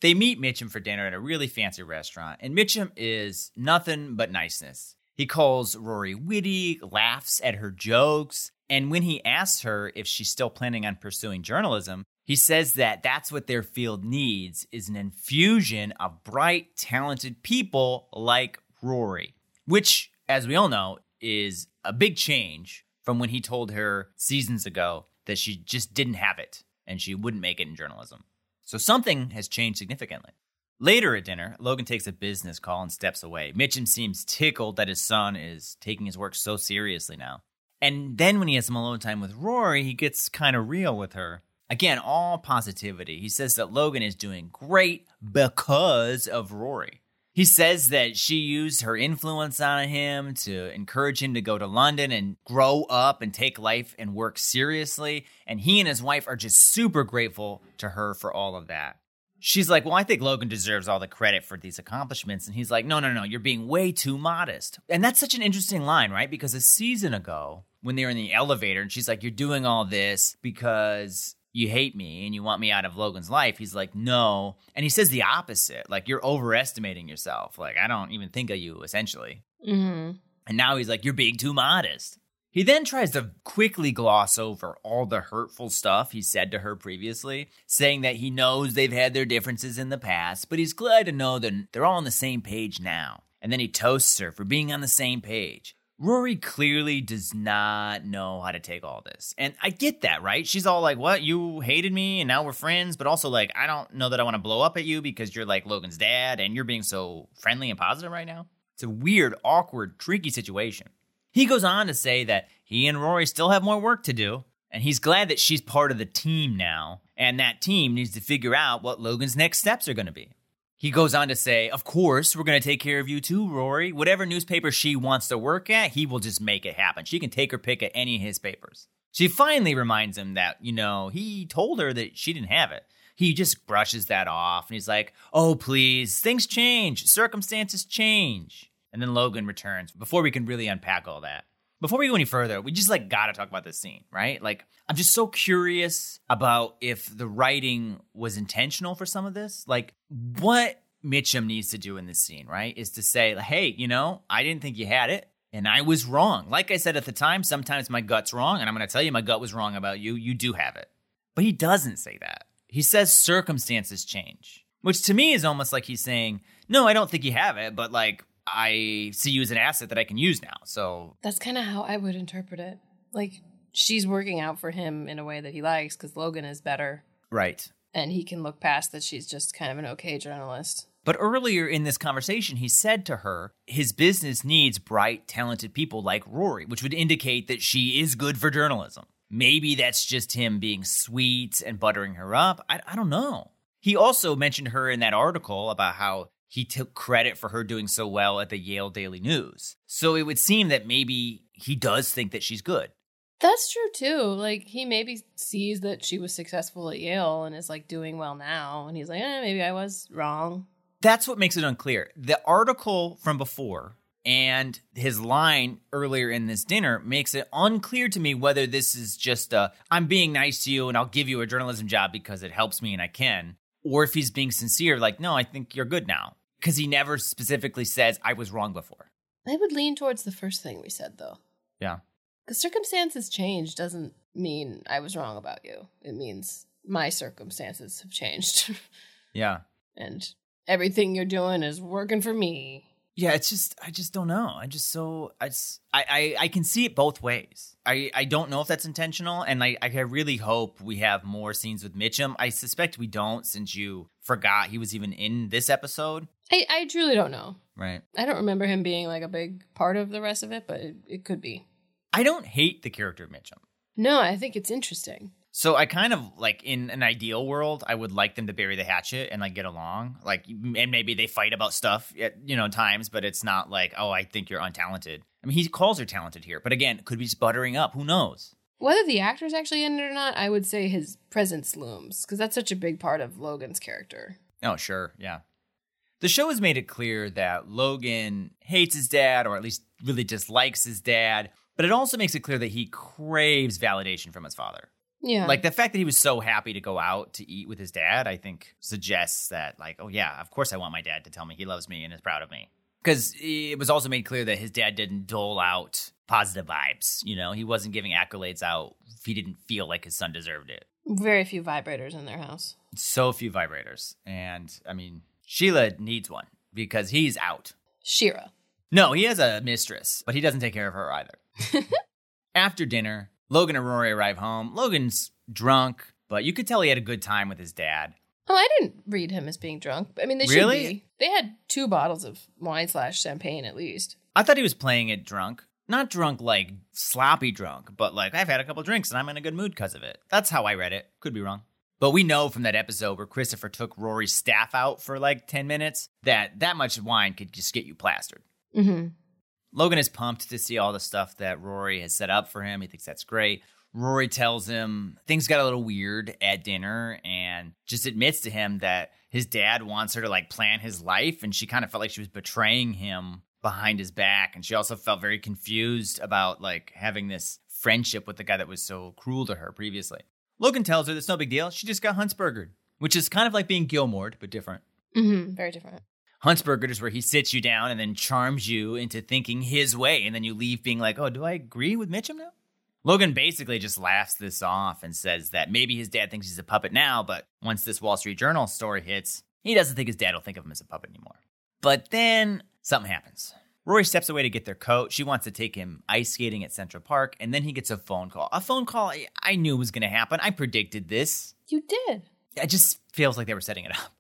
They meet Mitchum for dinner at a really fancy restaurant, and Mitchum is nothing but niceness. He calls Rory witty, laughs at her jokes, and when he asks her if she's still planning on pursuing journalism, he says that that's what their field needs is an infusion of bright, talented people like Rory, which, as we all know, is a big change from when he told her seasons ago that she just didn't have it and she wouldn't make it in journalism. So something has changed significantly. Later at dinner, Logan takes a business call and steps away. Mitchum seems tickled that his son is taking his work so seriously now. And then when he has some alone time with Rory, he gets kind of real with her. Again, all positivity. He says that Logan is doing great because of Rory. He says that she used her influence on him to encourage him to go to London and grow up and take life and work seriously. And he and his wife are just super grateful to her for all of that. She's like, Well, I think Logan deserves all the credit for these accomplishments. And he's like, No, no, no, you're being way too modest. And that's such an interesting line, right? Because a season ago, when they were in the elevator and she's like, You're doing all this because you hate me and you want me out of Logan's life. He's like, No. And he says the opposite. Like, you're overestimating yourself. Like, I don't even think of you, essentially. Mm-hmm. And now he's like, You're being too modest. He then tries to quickly gloss over all the hurtful stuff he said to her previously, saying that he knows they've had their differences in the past, but he's glad to know that they're all on the same page now. And then he toasts her for being on the same page. Rory clearly does not know how to take all this. And I get that, right? She's all like, What? You hated me and now we're friends, but also like, I don't know that I want to blow up at you because you're like Logan's dad and you're being so friendly and positive right now. It's a weird, awkward, tricky situation. He goes on to say that he and Rory still have more work to do, and he's glad that she's part of the team now, and that team needs to figure out what Logan's next steps are going to be. He goes on to say, Of course, we're going to take care of you too, Rory. Whatever newspaper she wants to work at, he will just make it happen. She can take her pick at any of his papers. She finally reminds him that, you know, he told her that she didn't have it. He just brushes that off and he's like, Oh, please, things change, circumstances change. And then Logan returns before we can really unpack all that. Before we go any further, we just like gotta talk about this scene, right? Like, I'm just so curious about if the writing was intentional for some of this. Like, what Mitchum needs to do in this scene, right? Is to say, hey, you know, I didn't think you had it, and I was wrong. Like I said at the time, sometimes my gut's wrong, and I'm gonna tell you my gut was wrong about you. You do have it. But he doesn't say that. He says circumstances change, which to me is almost like he's saying, no, I don't think you have it, but like, I see you as an asset that I can use now. So That's kind of how I would interpret it. Like she's working out for him in a way that he likes because Logan is better right. and he can look past that she's just kind of an okay journalist. But earlier in this conversation, he said to her, his business needs bright, talented people like Rory, which would indicate that she is good for journalism. Maybe that's just him being sweet and buttering her up. I, I don't know. He also mentioned her in that article about how he took credit for her doing so well at the Yale Daily News. So it would seem that maybe he does think that she's good. That's true too. Like he maybe sees that she was successful at Yale and is like doing well now, and he's like, eh, maybe I was wrong. That's what makes it unclear. The article from before and his line earlier in this dinner makes it unclear to me whether this is just a I'm being nice to you and I'll give you a journalism job because it helps me and I can, or if he's being sincere, like, no, I think you're good now. Because he never specifically says I was wrong before. I would lean towards the first thing we said though. Yeah. Because circumstances change doesn't mean I was wrong about you. It means my circumstances have changed. Yeah. and everything you're doing is working for me. Yeah, it's just I just don't know. I just so I just I I, I can see it both ways. I I don't know if that's intentional, and I I really hope we have more scenes with Mitchum. I suspect we don't, since you forgot he was even in this episode. I, I truly don't know. Right. I don't remember him being like a big part of the rest of it, but it, it could be. I don't hate the character of Mitchum. No, I think it's interesting. So I kind of like in an ideal world, I would like them to bury the hatchet and like get along, like and maybe they fight about stuff, at, you know, times, but it's not like oh, I think you're untalented. I mean, he calls her talented here, but again, could be just buttering up. Who knows? Whether the actor's actually in it or not, I would say his presence looms because that's such a big part of Logan's character. Oh, sure, yeah. The show has made it clear that Logan hates his dad, or at least really dislikes his dad, but it also makes it clear that he craves validation from his father. Yeah. Like the fact that he was so happy to go out to eat with his dad, I think suggests that, like, oh, yeah, of course I want my dad to tell me he loves me and is proud of me. Because it was also made clear that his dad didn't dole out positive vibes. You know, he wasn't giving accolades out if he didn't feel like his son deserved it. Very few vibrators in their house. So few vibrators. And I mean, Sheila needs one because he's out. Shira. No, he has a mistress, but he doesn't take care of her either. After dinner, Logan and Rory arrive home. Logan's drunk, but you could tell he had a good time with his dad. Oh, I didn't read him as being drunk. I mean, they Really? should be. They had two bottles of wine slash champagne at least. I thought he was playing it drunk. Not drunk like sloppy drunk, but like I've had a couple drinks and I'm in a good mood because of it. That's how I read it. Could be wrong. But we know from that episode where Christopher took Rory's staff out for like 10 minutes that that much wine could just get you plastered. Mm-hmm. Logan is pumped to see all the stuff that Rory has set up for him. He thinks that's great. Rory tells him things got a little weird at dinner and just admits to him that his dad wants her to like plan his life. And she kind of felt like she was betraying him behind his back. And she also felt very confused about like having this friendship with the guy that was so cruel to her previously. Logan tells her that's no big deal. She just got Huntzbergered, which is kind of like being Gilmored, but different. Mm-hmm. Very different. Huntzberger is where he sits you down and then charms you into thinking his way, and then you leave being like, "Oh, do I agree with Mitchum now?" Logan basically just laughs this off and says that maybe his dad thinks he's a puppet now, but once this Wall Street Journal story hits, he doesn't think his dad will think of him as a puppet anymore. But then something happens. Rory steps away to get their coat. She wants to take him ice skating at Central Park, and then he gets a phone call. A phone call I- I knew was going to happen. I predicted this. You did. It just feels like they were setting it up.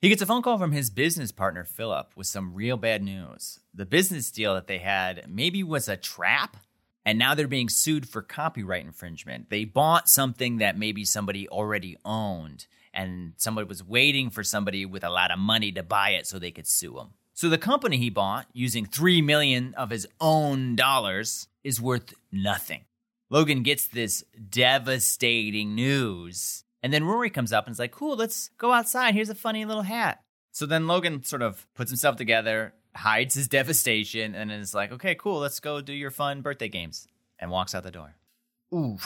He gets a phone call from his business partner, Philip, with some real bad news. The business deal that they had maybe was a trap, and now they're being sued for copyright infringement. They bought something that maybe somebody already owned, and somebody was waiting for somebody with a lot of money to buy it so they could sue them. So the company he bought, using 3 million of his own dollars, is worth nothing. Logan gets this devastating news. And then Rory comes up and is like, cool, let's go outside. Here's a funny little hat. So then Logan sort of puts himself together, hides his devastation, and is like, okay, cool, let's go do your fun birthday games. And walks out the door. Ooh.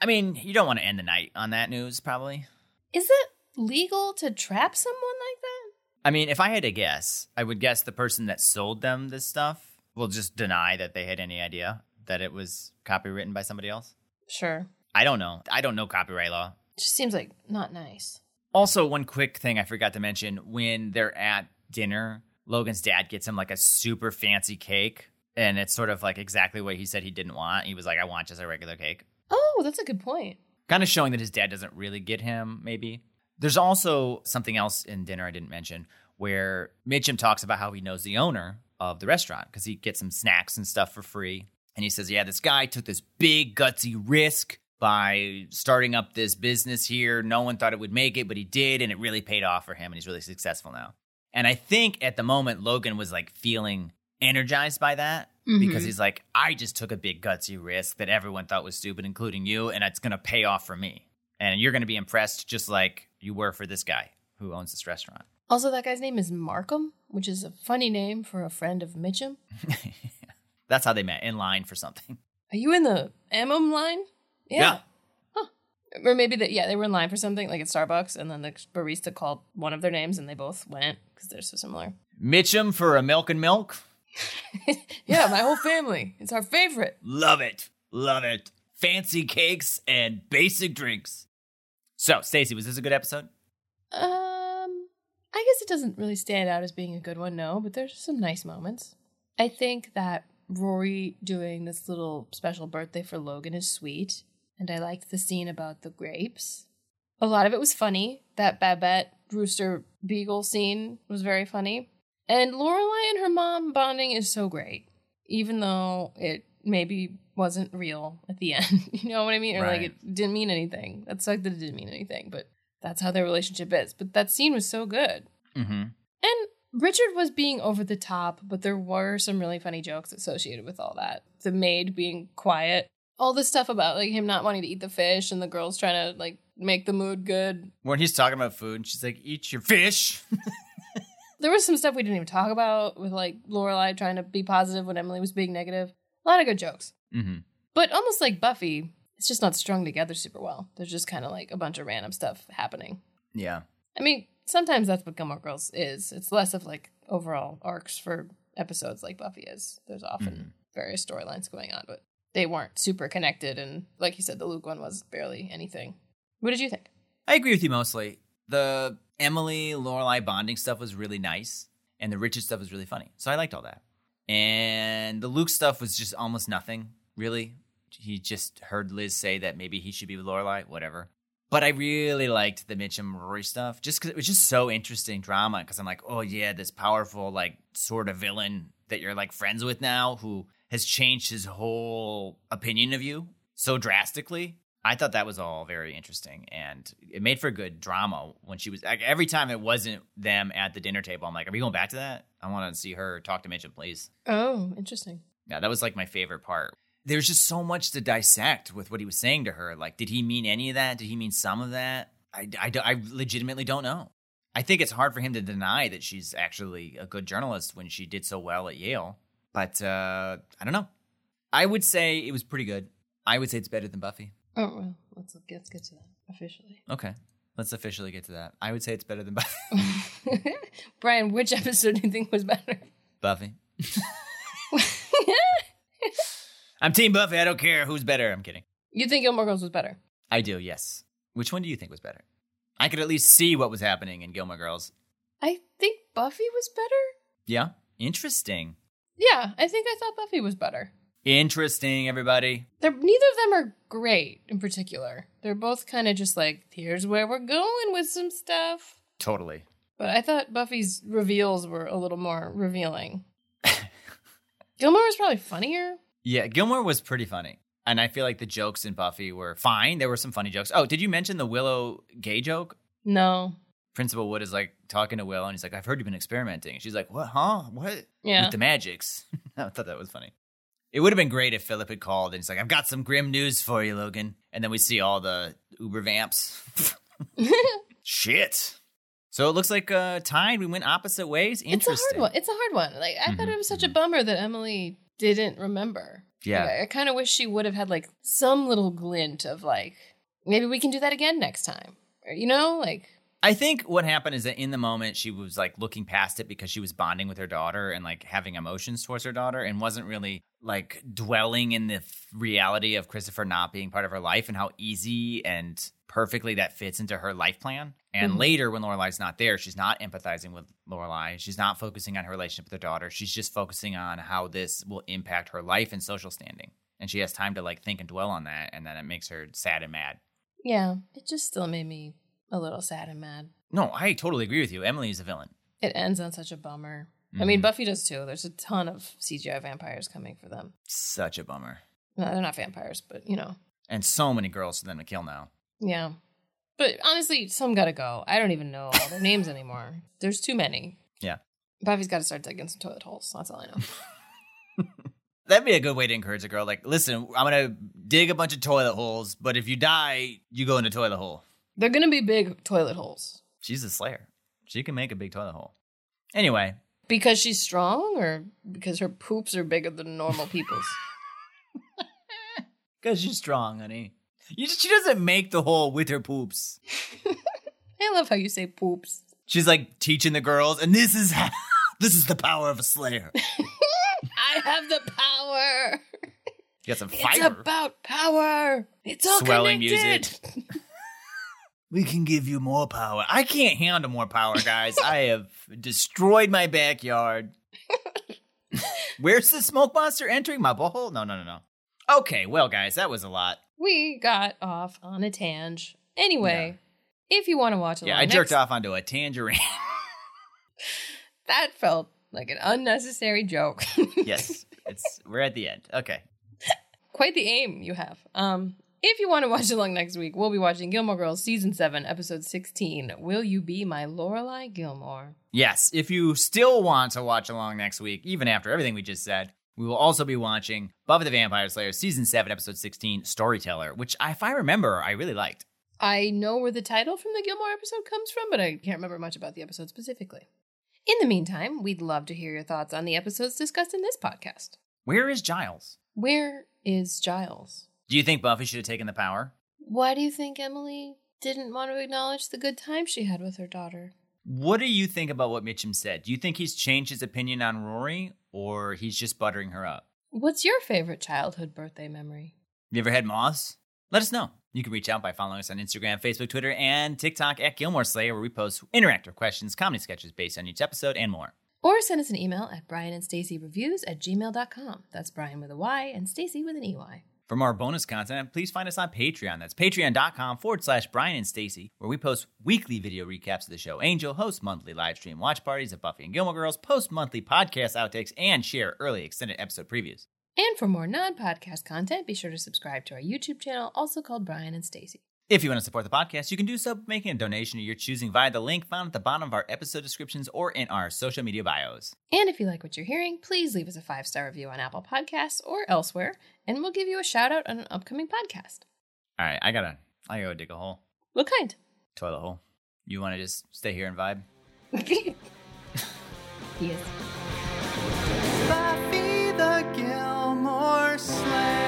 I mean, you don't want to end the night on that news, probably. Is it legal to trap someone like that? I mean, if I had to guess, I would guess the person that sold them this stuff will just deny that they had any idea that it was copywritten by somebody else. Sure. I don't know. I don't know copyright law. Just seems like not nice. Also, one quick thing I forgot to mention when they're at dinner, Logan's dad gets him like a super fancy cake. And it's sort of like exactly what he said he didn't want. He was like, I want just a regular cake. Oh, that's a good point. Kind of showing that his dad doesn't really get him, maybe. There's also something else in dinner I didn't mention where Mitchum talks about how he knows the owner of the restaurant because he gets some snacks and stuff for free. And he says, Yeah, this guy took this big, gutsy risk by starting up this business here. No one thought it would make it, but he did, and it really paid off for him, and he's really successful now. And I think at the moment, Logan was like feeling energized by that because Mhm. he's like, I just took a big, gutsy risk that everyone thought was stupid, including you, and it's going to pay off for me. And you're going to be impressed just like you were for this guy who owns this restaurant. Also, that guy's name is Markham, which is a funny name for a friend of Mitchum. That's how they met in line for something. Are you in the MM line? Yeah. Huh. Or maybe that, yeah, they were in line for something like at Starbucks, and then the barista called one of their names, and they both went because they're so similar. Mitchum for a milk and milk. yeah, my whole family. It's our favorite. Love it. Love it. Fancy cakes and basic drinks. So, Stacey, was this a good episode? Um, I guess it doesn't really stand out as being a good one, no, but there's some nice moments. I think that Rory doing this little special birthday for Logan is sweet, and I liked the scene about the grapes. A lot of it was funny. That Babette Rooster Beagle scene was very funny. And Lorelai and her mom bonding is so great, even though it maybe wasn't real at the end. you know what I mean? Or like it didn't mean anything. That sucked that it didn't mean anything, but that's how their relationship is. But that scene was so good. Mm-hmm. And Richard was being over the top, but there were some really funny jokes associated with all that. The maid being quiet, all this stuff about like him not wanting to eat the fish, and the girls trying to like make the mood good. When he's talking about food, and she's like, "Eat your fish." There was some stuff we didn't even talk about with like Lorelai trying to be positive when Emily was being negative. A lot of good jokes, mm-hmm. but almost like Buffy, it's just not strung together super well. There's just kind of like a bunch of random stuff happening. Yeah. I mean, sometimes that's what Gilmore Girls is. It's less of like overall arcs for episodes like Buffy is. There's often Mhm. various storylines going on, but they weren't super connected. And like you said, the Luke one was barely anything. What did you think? I agree with you mostly. The Emily Lorelai bonding stuff was really nice, and the Richard stuff was really funny. So I liked all that. And the Luke stuff was just almost nothing, really. He just heard Liz say that maybe he should be with Lorelai, whatever. But I really liked the Mitch and Rory stuff, just because it was just so interesting drama. Because I'm like, oh yeah, this powerful like sort of villain that you're like friends with now, who has changed his whole opinion of you so drastically. I thought that was all very interesting, and it made for good drama when she was like, every time it wasn't them at the dinner table. I'm like, are we going back to that? I want to see her talk to Mitch, please. Oh, interesting. Yeah, that was like my favorite part. There's just so much to dissect with what he was saying to her. Like, did he mean any of that? Did he mean some of that? I, I, I legitimately don't know. I think it's hard for him to deny that she's actually a good journalist when she did so well at Yale. But uh, I don't know. I would say it was pretty good. I would say it's better than Buffy. Oh well, let's let's get to that officially. Okay. Let's officially get to that. I would say it's better than Buffy. Bryan, which episode do you think was better? Buffy. I'm Team Buffy. I don't care who's better. I'm kidding. you think Gilmore Girls was better? I do, yes. Which one do you think was better? I could at least see what was happening in Gilmore Girls. I think Buffy was better. Yeah. Interesting. Yeah, I think I thought Buffy was better. Interesting, everybody. They're neither of them are great in particular. They're both kind of just like, here's where we're going with some stuff. Totally. But I thought Buffy's reveals were a little more revealing. Gilmore was probably funnier. Yeah, Gilmore was pretty funny. And I feel like the jokes in Buffy were fine. There were some funny jokes. Oh, did you mention the Willow gay joke? No. Principal Wood is like talking to Willow and he's like, I've heard you've been experimenting. She's like, What, huh? What? Yeah. With the magics. I thought that was funny. It would have been great if Philip had called and he's like, I've got some grim news for you, Logan. And then we see all the Uber vamps. Shit. So it looks like uh tied. We went opposite ways. It's a hard one. It's a hard one. Like I thought Mhm, it was such a bummer that Emily didn't remember. Yeah. Like, I kind of wish she would have had like some little glint of like maybe we can do that again next time. Or, you know, like I think what happened is that in the moment she was like looking past it because she was bonding with her daughter and like having emotions towards her daughter and wasn't really like dwelling in the f- reality of Christopher not being part of her life and how easy and perfectly that fits into her life plan. And Mhm. later when Lorelai's not there, she's not empathizing with Lorelai. She's not focusing on her relationship with her daughter. She's just focusing on how this will impact her life and social standing. And she has time to like think and dwell on that and then it makes her sad and mad. yeah, it just still made me a little sad and mad. No, I totally agree with you. Emily is a villain. It ends on such a bummer. I mean, Mhm. Buffy does too. There's a ton of CGI vampires coming for them. Such a bummer. No, they're not vampires, but you know, And so many girls for them to kill now. Yeah. But honestly, some gotta go. I don't even know all their names anymore. There's too many. Yeah. Buffy's got to start digging some toilet holes. That's all I know. That'd be a good way to encourage a girl. Like, listen, I'm gonna dig a bunch of toilet holes, but if you die, you go in the toilet hole. They're gonna be big toilet holes She's a slayer. She can make a big toilet hole. Anyway, because she's strong, or because her poops are bigger than normal people's. because she's strong, honey. You, she doesn't make the hole with her poops. I love how you say poops. She's like teaching the girls, and this is how, this is the power of a slayer. I have the power. You got some It's about power. It's all Swelling connected. We can give you more power. I can't handle more power, guys. I have destroyed my backyard. Where's the smoke monster entering my butthole? No, no, no, no. Okay, well, guys, that was a lot. We got off on a tangent. Anyway, if you want to watch along, Yeah, I jerked next- off onto a tangerine. That felt like an unnecessary joke. yes, it's we're at the end. Okay. Quite the aim you have. Um, if you want to watch along next week, we'll be watching Gilmore Girls season seven, episode sixteen. Will you be my Lorelai Gilmore? Yes, if you still want to watch along next week, even after everything we just said, we will also be watching Buffy the Vampire Slayer season 7 episode 16 Storyteller, which if I remember, I really liked. I know where the title from the Gilmore episode comes from, but I can't remember much about the episode specifically. In the meantime, we'd love to hear your thoughts on the episodes discussed in this podcast. Where is Giles? Where is Giles? Do you think Buffy should have taken the power? Why do you think Emily didn't want to acknowledge the good time she had with her daughter? What do you think about what Mitchum said? Do you think he's changed his opinion on Rory or he's just buttering her up? What's your favorite childhood birthday memory? You ever had moths? Let us know. You can reach out by following us on Instagram, Facebook, Twitter, and TikTok at Gilmore Slayer, where we post interactive questions, comedy sketches based on each episode, and more. Or send us an email at Bryan and Stacey Reviews at gmail.com. That's Bryan with a Y and Stacey with an EY. For more bonus content, please find us on Patreon. That's patreon.com forward slash Bryan and Stacey, where we post weekly video recaps of the show Angel, host monthly live stream watch parties of Buffy and Gilmore Girls, post monthly podcast outtakes, and share early extended episode previews. And for more non podcast content, be sure to subscribe to our YouTube channel, also called Bryan and Stacey. If you want to support the podcast, you can do so by making a donation of your choosing via the link found at the bottom of our episode descriptions or in our social media bios. And if you like what you're hearing, please leave us a five star review on Apple Podcasts or elsewhere, and we'll give you a shout out on an upcoming podcast. All right, I gotta, I gotta go dig a hole. What kind? Toilet hole. You want to just stay here and vibe? yes. Buffy the Gilmore Slayer.